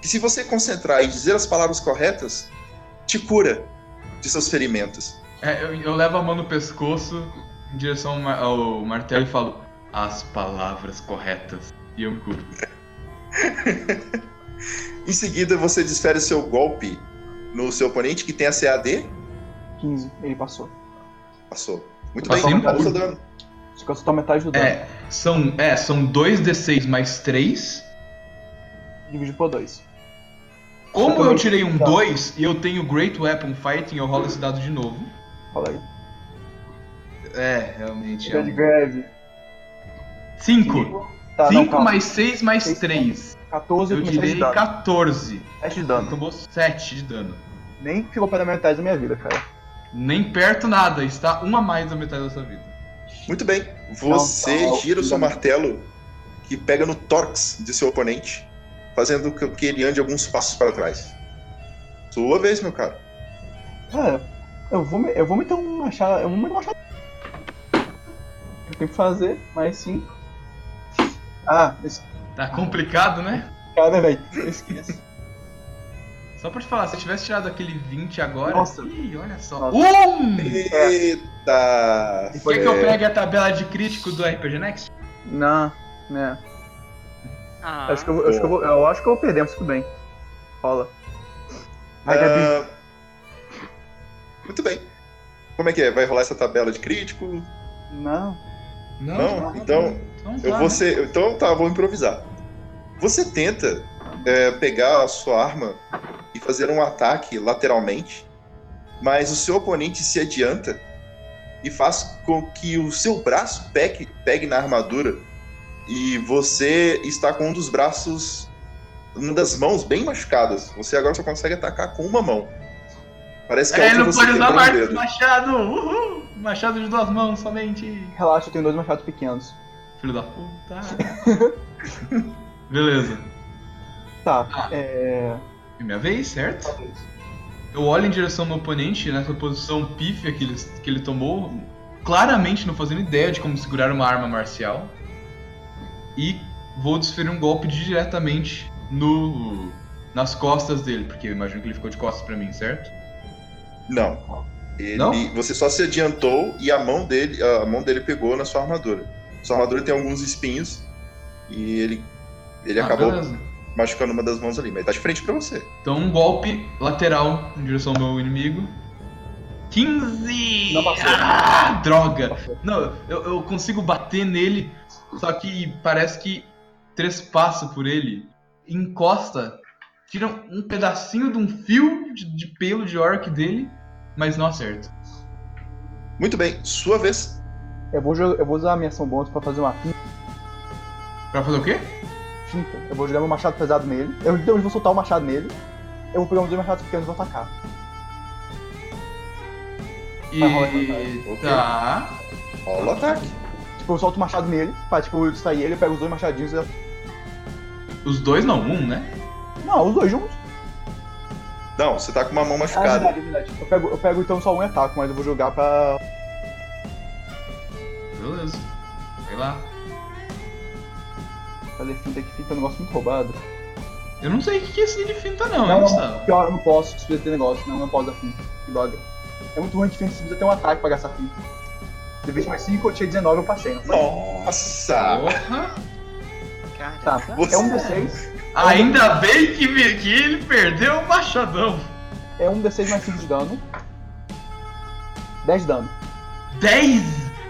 que se você concentrar e dizer as palavras corretas, te cura de seus ferimentos. É, eu, eu levo a mão no pescoço em direção ao, mar- ao martelo e falo as palavras corretas. E eu me curo. Em seguida, você desfere seu golpe no seu oponente, que tem a CAD. 15, ele passou. Passou. Muito Passou bem, no rola o seu cu. dano. Só que eu só tomo metade do dano. É, são, é, são 2d6 mais 3. Dividido por 2. Como eu tirei um Tá. 2 e eu tenho Great Weapon Fighting, eu rolo esse dado de novo. Fala aí. É, realmente. É Dia de um... greve. 5. Tá, não, 5 calma. mais 6 mais Seis, 3. 14 Eu com 7 de direi dano. 14. 7 de dano. Tomou 7 de dano. Nem ficou pela metade da minha vida, cara. Nem perto nada, está um a mais da metade da sua vida. Muito bem. Você tá, gira o seu martelo que pega no tórax de seu oponente, fazendo com que ele ande alguns passos para trás. Sua vez, meu cara. Cara, eu vou, eu vou meter um machado. Eu vou meter um machado. Eu tenho que fazer mais 5. Ah, esse Tá complicado, né? cara, velho. Eu esqueço. Só pra te falar, se eu tivesse tirado aquele 20 agora. Nossa. Ih, olha só. Nossa. Um! Eita! Quer que eu pegue a tabela de crítico do RPG Next? Não, né. Ah, Acho que eu, vou- acho que eu, vou, eu acho que eu vou perder, mas tudo bem. Rola. Vai, Gabi. Ah, Muito bem. Como é que é? Vai rolar essa tabela de crítico? Não. Não? Então, Então Eu tá, vou né? ser. Então tá, vou improvisar. Você tenta é, pegar a sua arma e fazer um ataque lateralmente, mas o seu oponente se adianta e faz com que o seu braço pegue, pegue na armadura e você está com um dos braços, uma das mãos bem machucadas. Você agora só consegue atacar com uma mão. Parece que a É, outra não você pode usar um mais dedo. machado! Uhul! Machado de duas mãos somente. Relaxa, eu tenho dois machados pequenos. Filho da puta. Beleza. Tá, Ah. é. É minha vez, certo? Eu olho em direção ao meu oponente, nessa posição pífia que ele, que ele tomou, claramente não fazendo ideia de como segurar uma arma marcial. E vou desferir um golpe diretamente no nas costas dele, porque eu imagino que ele ficou de costas pra mim, certo? Não. Ele, Não? Você só se adiantou e a mão dele, a mão dele pegou na sua armadura. Sua armadura tem alguns espinhos e ele, ele Ah, acabou beleza. machucando uma das mãos ali, mas tá de frente pra você. Então um golpe lateral em direção ao meu inimigo. 15! Não passou. Ah, droga! Passou. Não, eu, eu consigo bater nele, só que parece que trespasso por ele, encosta, tira um pedacinho de um fio de, de pelo de orc dele, mas não acerta. Muito bem, sua vez. Eu vou, jo- eu vou usar a minha ação bônus pra fazer uma finta. Pra fazer o quê? Eu vou jogar meu machado pesado nele. Eu, então, eu vou soltar o machado nele. Eu vou pegar um dos machados pequenos e vou atacar. Vai rolar E. Tá. Rola o ataque. Tipo, eu solto o machado nele, pra tipo, distrair ele, eu pego os dois machadinhos e eu... Os dois não, um, né? Não, os dois juntos. Não, você tá com uma mão Ah, machucada. verdade, é verdade. Eu pego, eu pego então só um e ataco, mas eu vou jogar pra. Beleza. Vai lá. fazer finta que finta é um negócio muito roubado. Eu não sei o que é esse de finta, não, Não, hein, não, Gustavo? pior, eu não posso, precisa ter negócio, não, não posso dar finta. Que droga. É muito ruim de finta, você precisa ter um ataque pra gastar finta. De 20 mais 5, eu tinha 19, eu passei? Nossa! Tá, caraca. Você- é um D6, Ainda bem que, me- que ele perdeu o machadão. é um D6 mais 5 de dano. 10 de dano. 10!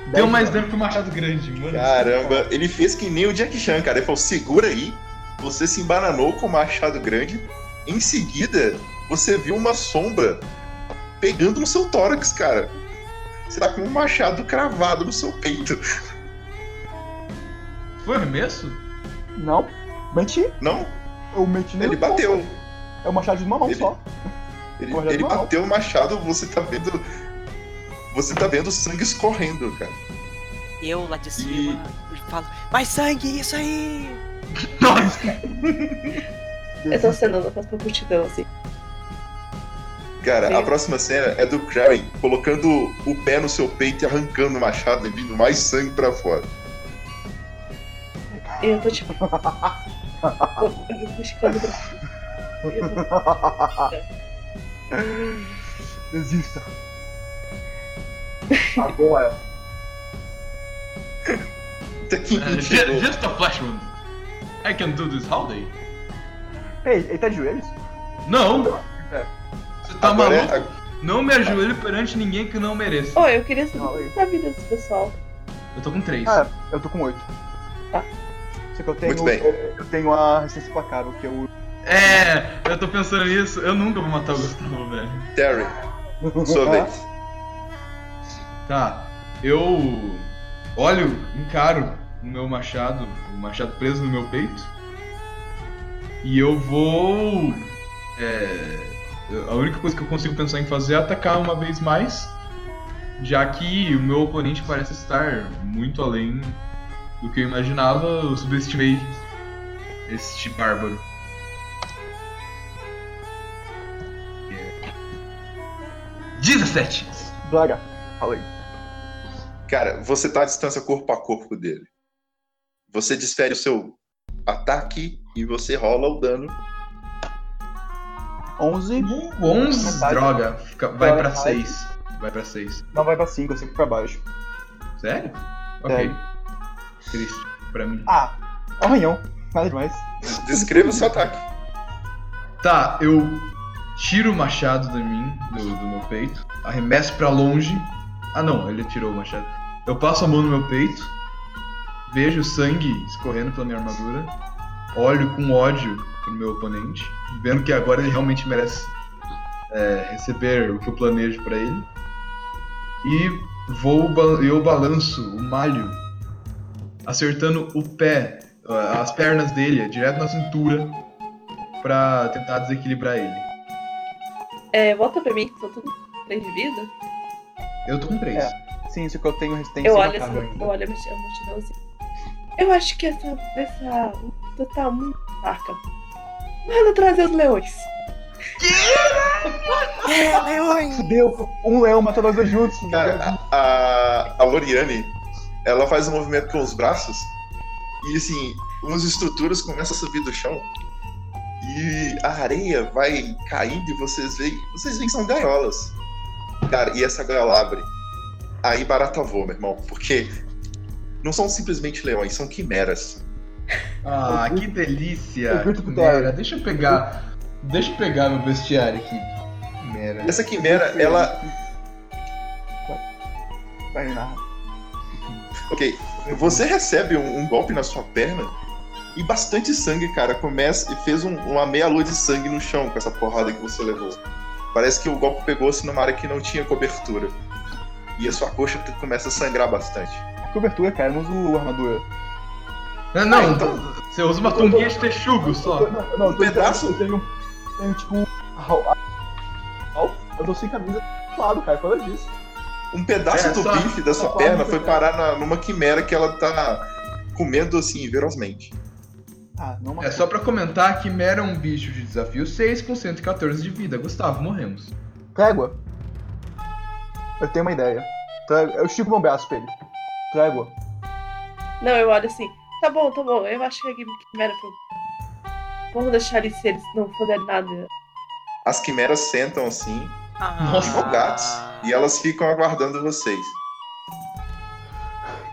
Deu de mais dano. dano que o machado grande, mano. Caramba, ele fez que nem o Jack Chan, cara. Ele falou: segura aí. Você se embananou com o machado grande. Em seguida, você viu uma sombra pegando no seu tórax, cara. Você tá com um machado cravado no seu peito. Foi arremesso? Não, menti. Não, Eu meti nele. ele bateu. É o machado de uma mão Ele- só. Ele, ele bateu o machado, você tá vendo. Você tá vendo sangue escorrendo, cara. Eu lá de cima falo, mais sangue, isso aí! Nossa! Eu tô cenando com essa multidão, assim. Cara, Sim. a próxima cena é do Kraven colocando o pé no seu peito e arrancando o machado e vindo mais sangue pra fora. Eu tô tipo. eu, cima. Eu vou- Desista. Agora. Até que Uh, enfim chegou. just a flash wound. I can do this all day. Ei, ele tá de joelhos? Não! É. Você tá Agora é- maluco? Não me ajoelho perante ninguém que não mereça. Ô, eu queria saber da vida desse pessoal. Eu tô com 3. Ah, eu tô com 8. Tá. Só que eu tenho. Muito bem. Eu, tenho a resistência implacável, que eu. É, eu tô pensando nisso. Eu nunca vou matar o Gustavo, velho. Terry, sua vez. Tá. eu olho, encaro o meu machado, o machado preso no meu peito. E eu vou. é, a única coisa que eu consigo pensar em fazer é atacar uma vez mais. Já que o meu oponente parece estar muito além do que eu imaginava, eu subestimei este bárbaro. É. 17! Blaga, fala aí. Cara, você tá à distância corpo a corpo dele. Você desfere o seu ataque e você rola o dano. 11, 11? Metade. Droga, fica- vai pra metade. 6. Vai pra 6. não vai pra 5, 5 pra baixo. Sério? Ok. Sério. Triste pra mim. Ah, arranhão, nada demais. Descreva o seu ataque. Tá, eu tiro o machado de mim, do, do meu peito, arremesso pra longe. Ah não, ele tirou o machado. Eu passo a mão no meu peito, vejo o sangue escorrendo pela minha armadura, olho com ódio pro meu oponente, vendo que agora ele realmente merece é, receber o que eu planejo pra ele. E vou, eu balanço o malho, acertando o pé, as pernas dele, direto na cintura, pra tentar desequilibrar ele. É, volta pra mim, que são tudo 3 de vida. Eu tô com 3. É. Sim, isso que eu tenho resistência Eu olho macaco assim, eu olho a multi- a multidão assim. Eu acho que essa. essa luta tá muito fraca. Manda trazer os leões. É, leões! Fudeu, um leão matou nós dois juntos. Cara, a, a, a Loriane, ela faz um movimento com os braços e assim, umas estruturas começam a subir do chão e a areia vai caindo e vocês veem, vocês veem que são gaiolas. Cara, e essa gaiola abre. Aí barata voa, meu irmão, porque não são simplesmente leões, são quimeras. Ah, que delícia! Mera, Terry. deixa eu pegar. Deixa eu pegar meu bestiário aqui. Mera. Essa quimera, ela. Vai narrar. Ok, você recebe um, um golpe na sua perna e bastante sangue, cara. Começa e fez um- uma meia lua de sangue no chão com essa porrada que você levou. Parece que o golpe pegou-se numa área que não tinha cobertura. E a sua coxa começa a sangrar bastante. Cobertura, cara, eu não uso armadura. Não, não, Ah, então- você usa uma tunguinha de texugo só. Não, não, Um pedaço? Eu tenho, tenho tipo. Eu tô sem camisa do lado, cara, causa disso. Um pedaço É, do só- bife da sua perna um foi parar na- numa quimera que ela tá comendo assim, ferozmente. Ah, não É só pra comentar que Mera é um bicho de desafio 6 com 114 de vida. Gustavo, morremos. Trégua. Eu tenho uma ideia. Trégua. Eu estico meu braço pra ele. Trégua. Não, eu olho assim. Tá bom, tá bom. Eu acho que a Quimera foi. Vamos deixar eles se eles não fizerem nada. As quimeras sentam assim, Ah, empolgados, e elas ficam aguardando vocês.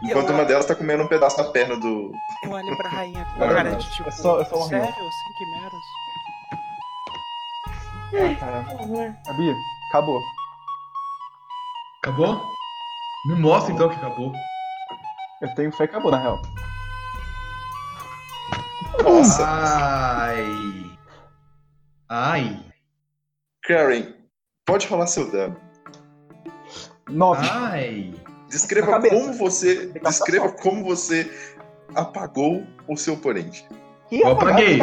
Enquanto Eu- uma delas tá comendo um pedaço da perna do. Eu olho pra rainha com cara de tipo. é só- é só um sério? rio. Sem quimeras? Ah, cara. Por favor. Sabia? Acabou. Acabou? Me mostra então que acabou. Eu tenho fé que acabou, na real. Nossa! Ai. Ai. Karen, pode rolar seu dano. Nove. Ai. Descreva como você. Descreva como você apagou o seu oponente. Que Eu apaguei.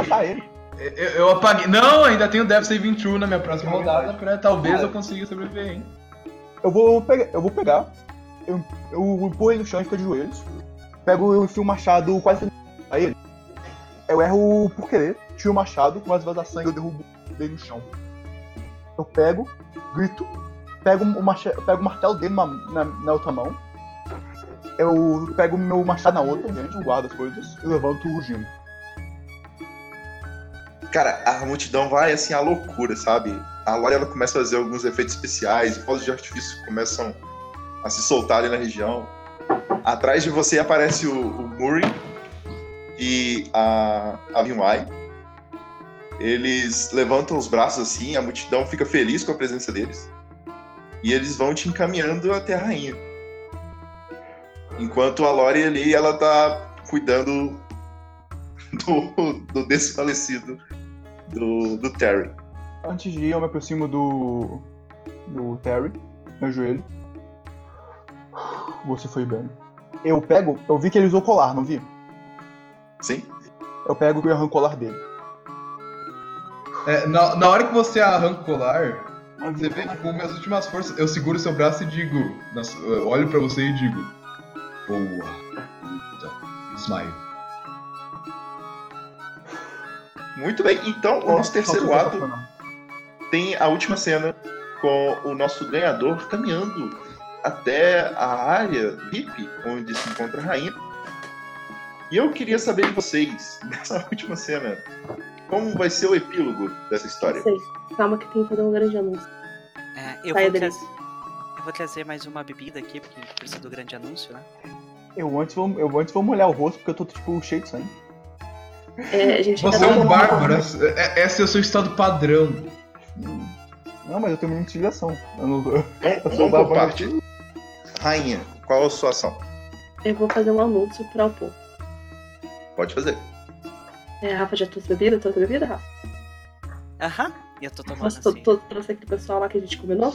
Eu, eu apaguei. Não, ainda tenho Death Saving True na minha próxima É rodada. Pra talvez Ah. eu consiga sobreviver, hein? Eu vou pegar. Eu vou pegar. Eu, eu põe ele no chão e fica de joelhos. Pego enfio o machado quase a ele. Eu erro por querer, tiro o machado, começa a vazar sangue, eu derrubo ele no chão. Eu pego, grito, pego o, macha, pego o martelo dele na, na, na outra mão. Eu pego o meu machado na outra, gente, guardo as coisas e levanto rugindo. Cara, a multidão vai assim à loucura, sabe? A Lore ela começa a fazer alguns efeitos especiais, fogos de artifício começam a se soltar ali na região. Atrás de você aparece o, o Murray e a, a. Eles levantam os braços assim, a multidão fica feliz com a presença deles. E eles vão te encaminhando até a rainha. Enquanto a Lore ali, ela tá cuidando do, do desfalecido do, do Terry. Antes de ir, eu me aproximo do. do Terry, meu joelho. Você foi bem. Eu pego, eu vi que ele usou colar, não vi? Sim? Eu pego e arranco o colar dele. É, na, na hora que você arranca o colar, você vê que com minhas últimas forças, eu seguro seu braço e digo. olho pra você e digo. Boa. Smile. Muito bem. Então, o nosso terceiro ato tem a última cena com o nosso ganhador caminhando até a área VIP, onde se encontra a rainha. E eu queria saber de vocês, nessa última cena, como vai ser o epílogo dessa história? Sei. Calma que tem que fazer um grande anúncio. É, eu, vou trazer, eu vou trazer mais uma bebida aqui, porque a gente precisa do grande anúncio, né? Eu antes vou, eu antes vou molhar o rosto porque eu tô tipo cheio de sangue. É, Você tá é um bárbaro, esse é- esse é o seu estado padrão. Não, mas eu tenho muita intimidação. Eu não eu Vamos, sou bárbaro. parte. Rainha, qual a sua ação? Eu vou fazer um anúncio para o povo. Pode fazer. É, Rafa, já trouxe bebida? Trouxe bebida, Rafa? Aham. E eu tô tomando Nossa, assim. tô, trouxe aquele pessoal lá que a gente combinou?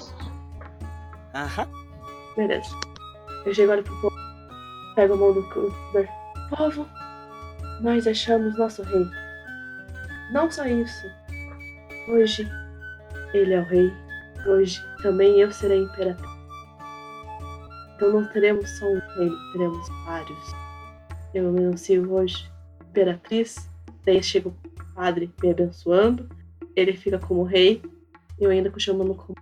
Aham. Beleza. Eu chego ali pro povo, pego a mão do cuidador. Povo, nós achamos nosso rei. Não só isso. Hoje, ele é o rei. Hoje, também eu serei imperatriz. Então não teremos só um rei, teremos vários. Eu me anuncio hoje imperatriz. Daí chega o padre me abençoando. Ele fica como rei. Eu ainda chamando como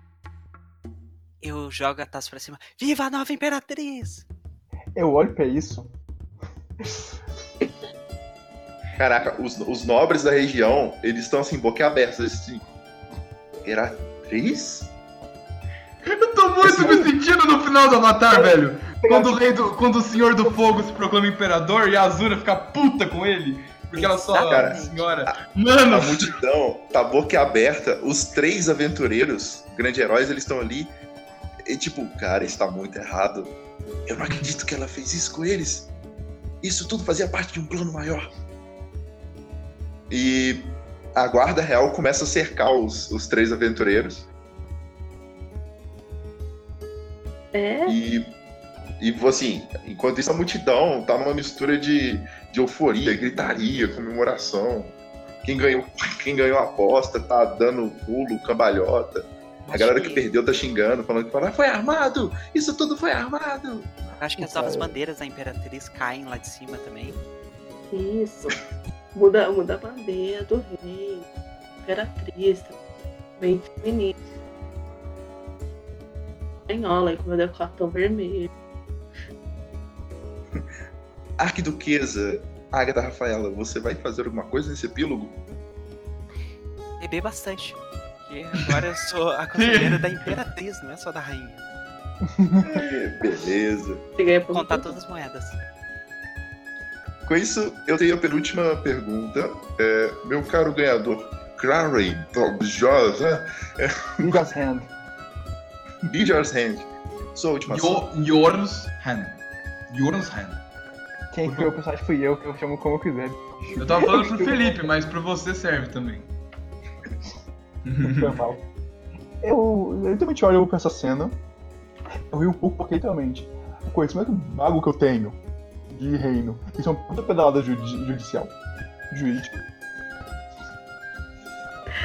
Eu jogo a taça pra cima. Viva a nova imperatriz! Eu olho pra isso. Caraca, os, os nobres da região, eles estão assim, boquiabertos, assim. Imperatriz? Eu tô muito me sentindo no final do Avatar, velho. Quando do, quando o Senhor do Fogo se proclama imperador e a Azura fica puta com ele. Porque ela só Cara, senhora. Mano, A multidão tá boquiaberta. Os três aventureiros, grandes heróis, eles estão ali. E tipo, cara, isso tá muito errado. Eu não acredito que ela fez isso com eles. Isso tudo fazia parte de um plano maior. E a guarda real começa a cercar os, os três aventureiros. É, E, e assim, enquanto isso a multidão tá numa mistura de, de euforia, gritaria, comemoração. Quem ganhou, quem ganhou a aposta tá dando pulo, cambalhota. A galera que perdeu tá xingando, falando que "Ah, foi armado! Isso tudo foi armado! Acho que as Puta, novas é. bandeiras da imperatriz caem lá de cima também. isso. Muda, muda a bandeira do rei. Imperatriz. Bem feminino. Espanhola, com meu decotão vermelho. Arquiduquesa, Agatha Rafaela, você vai fazer alguma coisa nesse epílogo? Beber bastante. Porque agora eu sou a conselheira da imperatriz, não é só da rainha. É, beleza. Contar todas as moedas. Com isso, eu tenho a penúltima pergunta. É, meu caro ganhador, Clary Dobjosa, Liga's hand. Bijars Hand, sua última ação. Yo- Yorns Hand. Yorns Hand. Quem criou o personagem fui eu, que eu chamo como eu quiser. Eu tava falando pro Felipe, mas pra você serve também. Foi mal. Eu eu literalmente olho pra essa cena. Eu ri um pouco porque literalmente o conhecimento vago que eu tenho de reino. Isso é uma puta pedalada judi- judicial. Jurídica.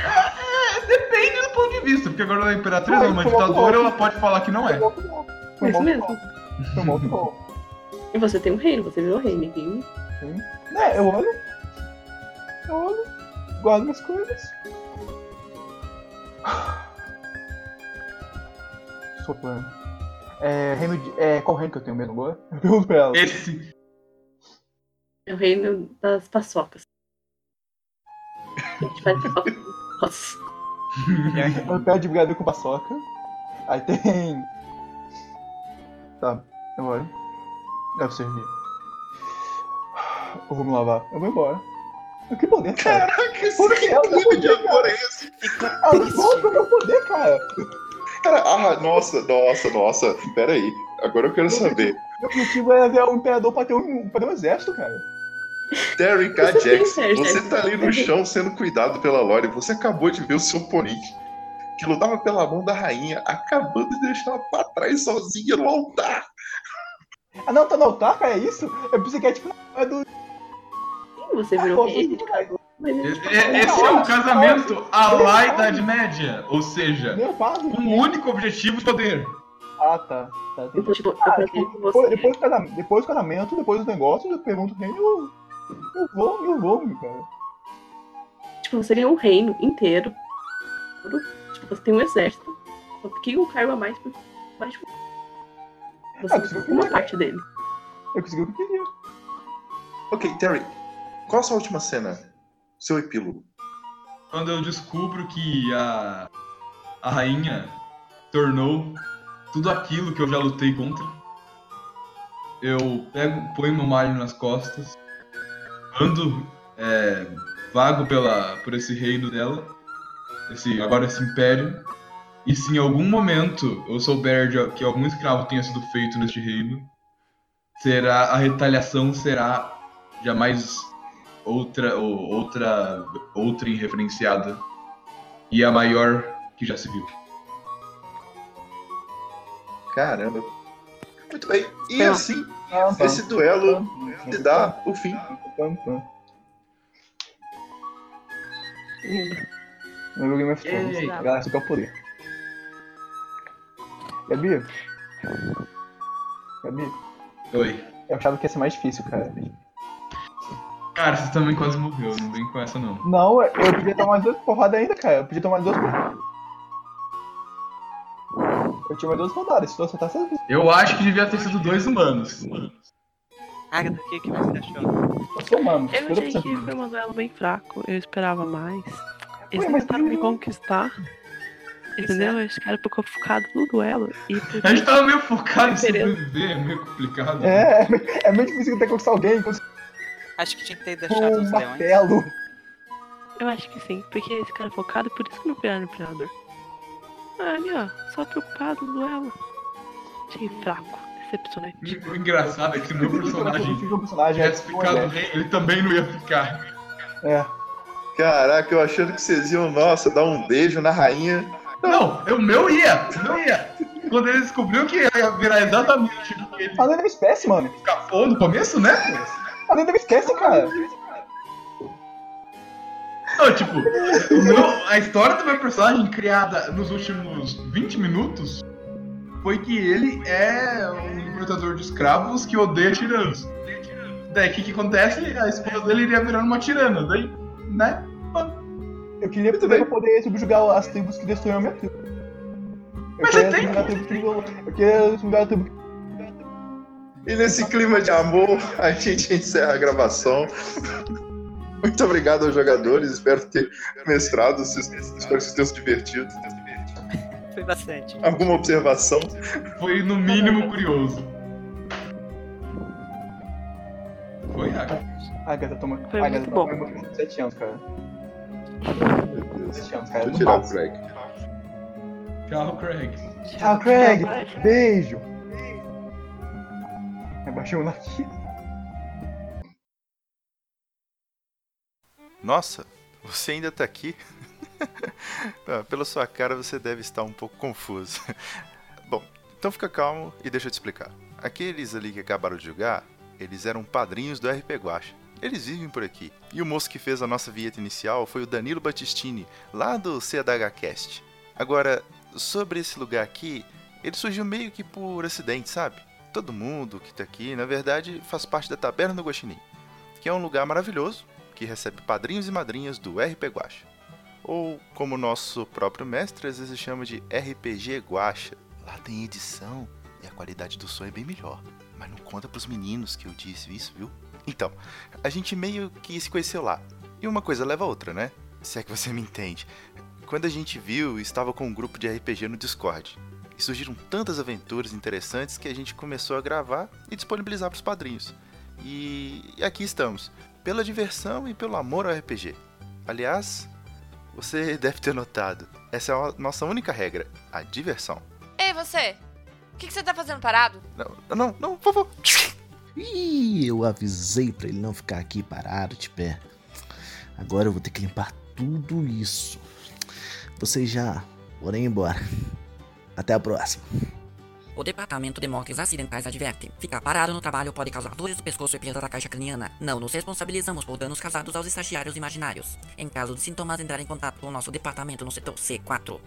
É, depende do ponto de vista, porque agora ela é imperatriz, ela é uma ditadora, ela pode falar que não é. Foi mal, foi mal. Foi mal, mesmo. foi mal. E você tem um reino, você virou rei, ninguém. É, eu olho. Eu olho. Guardo minhas coisas. Soprando. É, reino de. É, qual reino que eu tenho mesmo agora? Eu pergunto pra ela. Esse. É o reino das paçocas. A gente faz paçoca. Nossa. Eu pego de brigadeiro com paçoca. Aí tem. Tá, eu olho. Deve servir. Eu vou me lavar. Eu vou embora. Eu que poder, cara. Caraca, esse Por que clima de amor é esse? Ah, eu triste. vou pro meu poder, cara. Cara, ah, nossa, nossa, nossa. Pera aí. Agora eu quero saber. Meu objetivo é ver um imperador pra ter um, pra ter um exército, cara. Terry K. Jackson, você tá ali no chão sendo cuidado pela Lore. Você acabou de ver o seu oponente, que lutava pela mão da rainha, acabando de deixar ela pra trás sozinha no altar. Ah, não, tá no altar, cara, é isso? Eu pensei que é tipo. É do. Sim, você virou ele E- e- Esse é um casamento à lá Idade Média. Ou seja, com um único objetivo de poder. Ah, tá. tá Então, tipo, Ah, tipo, depois, você. depois, do casamento, depois do casamento, depois do negócio, eu pergunto quem eu. Eu vou, eu vou, meu cara. Tipo, você ganhou um reino inteiro. Tipo, você tem um exército. Só que um cargo a mais por mais de Você Ah, uma parte dele. Eu consegui o que eu queria. Ok, Terry, qual a sua última cena? Seu epílogo. Quando eu descubro que a, a rainha tornou tudo aquilo que eu já lutei contra, eu pego, ponho meu malho nas costas, ando é, vago pela, por esse reino dela, esse, agora esse império, e se em algum momento eu souber de, que algum escravo tenha sido feito neste reino, será a retaliação será jamais outra ou outra outra referenciada e a maior que já se viu. Caramba. Muito bem. E Tá. assim, Pam, pam, esse duelo se dá o fim. Eu joguei minha Thrones. Ei. Galera, isso que é o poder. Gabi? Gabi? Oi. Eu achava que ia ser mais difícil, cara. Cara, você também quase morreu, não vem com essa não. Não, eu podia tomar mais duas porradas ainda, cara. Eu podia tomar mais duas porradas. Eu tinha mais duas rodadas, se tu acertar, você Eu acho que devia ter sido dois humanos. Agatha, o que, que você achou? eu sou humano. Eu achei 50%. que foi um duelo bem fraco, eu esperava mais. Eles Ué, tentaram me tem- conquistar. Entendeu? Esse cara ficou focado no duelo. E A gente tava meio focado em sobreviver, é meio complicado. É, é meio difícil ter que conquistar alguém Acho que tinha que ter deixado um os leões. martelo. eu acho que sim, porque esse cara é focado, por isso que não viraram imperador. Ah, ali ó, só preocupado no duelo. Achei fraco, decepcionante. O engraçado é que o meu personagem um personagem. é, tivesse ficado rei, ele também não ia ficar. É. Caraca, eu achando que vocês iam, nossa, dar um beijo na rainha. Não, o meu ia, o meu ia. Quando ele descobriu que ia virar exatamente o que ele A da espécie, mano. escapou no começo, né? A da espécie, cara. Não, tipo, o meu- a história do meu personagem criada nos últimos 20 minutos foi que ele é um libertador de escravos que odeia tiranos. Daí o que, que acontece? A esposa dele iria virando uma tirana. Daí, né? Eu queria Muito poder bem. poder subjugar as tribos que destruíram a minha tribo. Eu Mas queria você tem subjugar a tribo que isolou- Eu queria subjugar a tribo que E nesse clima de amor, a gente encerra a gravação. Muito obrigado aos jogadores, espero ter mestrado, vocês- espero que vocês tenham se divertido. Foi bastante. Alguma observação? Foi no mínimo curioso. Foi, Agatha. A Agatha toma. Foi Agatha muito bom. toma muito 7 anos, cara. Meu Deus. 7 anos, cara. Deixa eu tirar o. Craig. Tchau, Craig. Tchau, Craig. Beijo. Abaixei um aqui. Nossa, você ainda tá aqui? Ah, Pela sua cara você deve estar um pouco confuso. Bom, então fica calmo e deixa eu te explicar. Aqueles ali que acabaram de jogar, eles eram padrinhos do RP Guacha. Eles vivem por aqui. E o moço que fez a nossa vinheta inicial foi o Danilo Battistini, lá do CDHcast. Agora, sobre esse lugar aqui, ele surgiu meio que por acidente, sabe? Todo mundo que tá aqui, na verdade, faz parte da Taberna do Guaxinim, que é um lugar maravilhoso que recebe padrinhos e madrinhas do RP Guacha. Ou, como nosso próprio mestre às vezes chama de RPG Guacha. Lá tem edição e a qualidade do som é bem melhor. Mas não conta pros meninos que eu disse isso, viu? Então, a gente meio que se conheceu lá. E uma coisa leva a outra, né? Se é que você me entende. Quando a gente viu, estava com um grupo de RPG no Discord. E surgiram tantas aventuras interessantes que a gente começou a gravar e disponibilizar para os padrinhos. E aqui estamos, pela diversão e pelo amor ao RPG. Aliás, você deve ter notado, essa é a nossa única regra, a diversão. Ei, você! O que, que você tá fazendo parado? Não, não, não, por favor. Ih, eu avisei pra ele não ficar aqui parado de pé. Agora eu vou ter que limpar tudo isso. Vocês já podem embora. Até a próxima. O Departamento de Mortes Acidentais adverte: ficar parado no trabalho pode causar dores do pescoço e perda da caixa craniana. Não nos responsabilizamos por danos causados aos estagiários imaginários. Em caso de sintomas, entrar em contato com o nosso departamento no setor C4.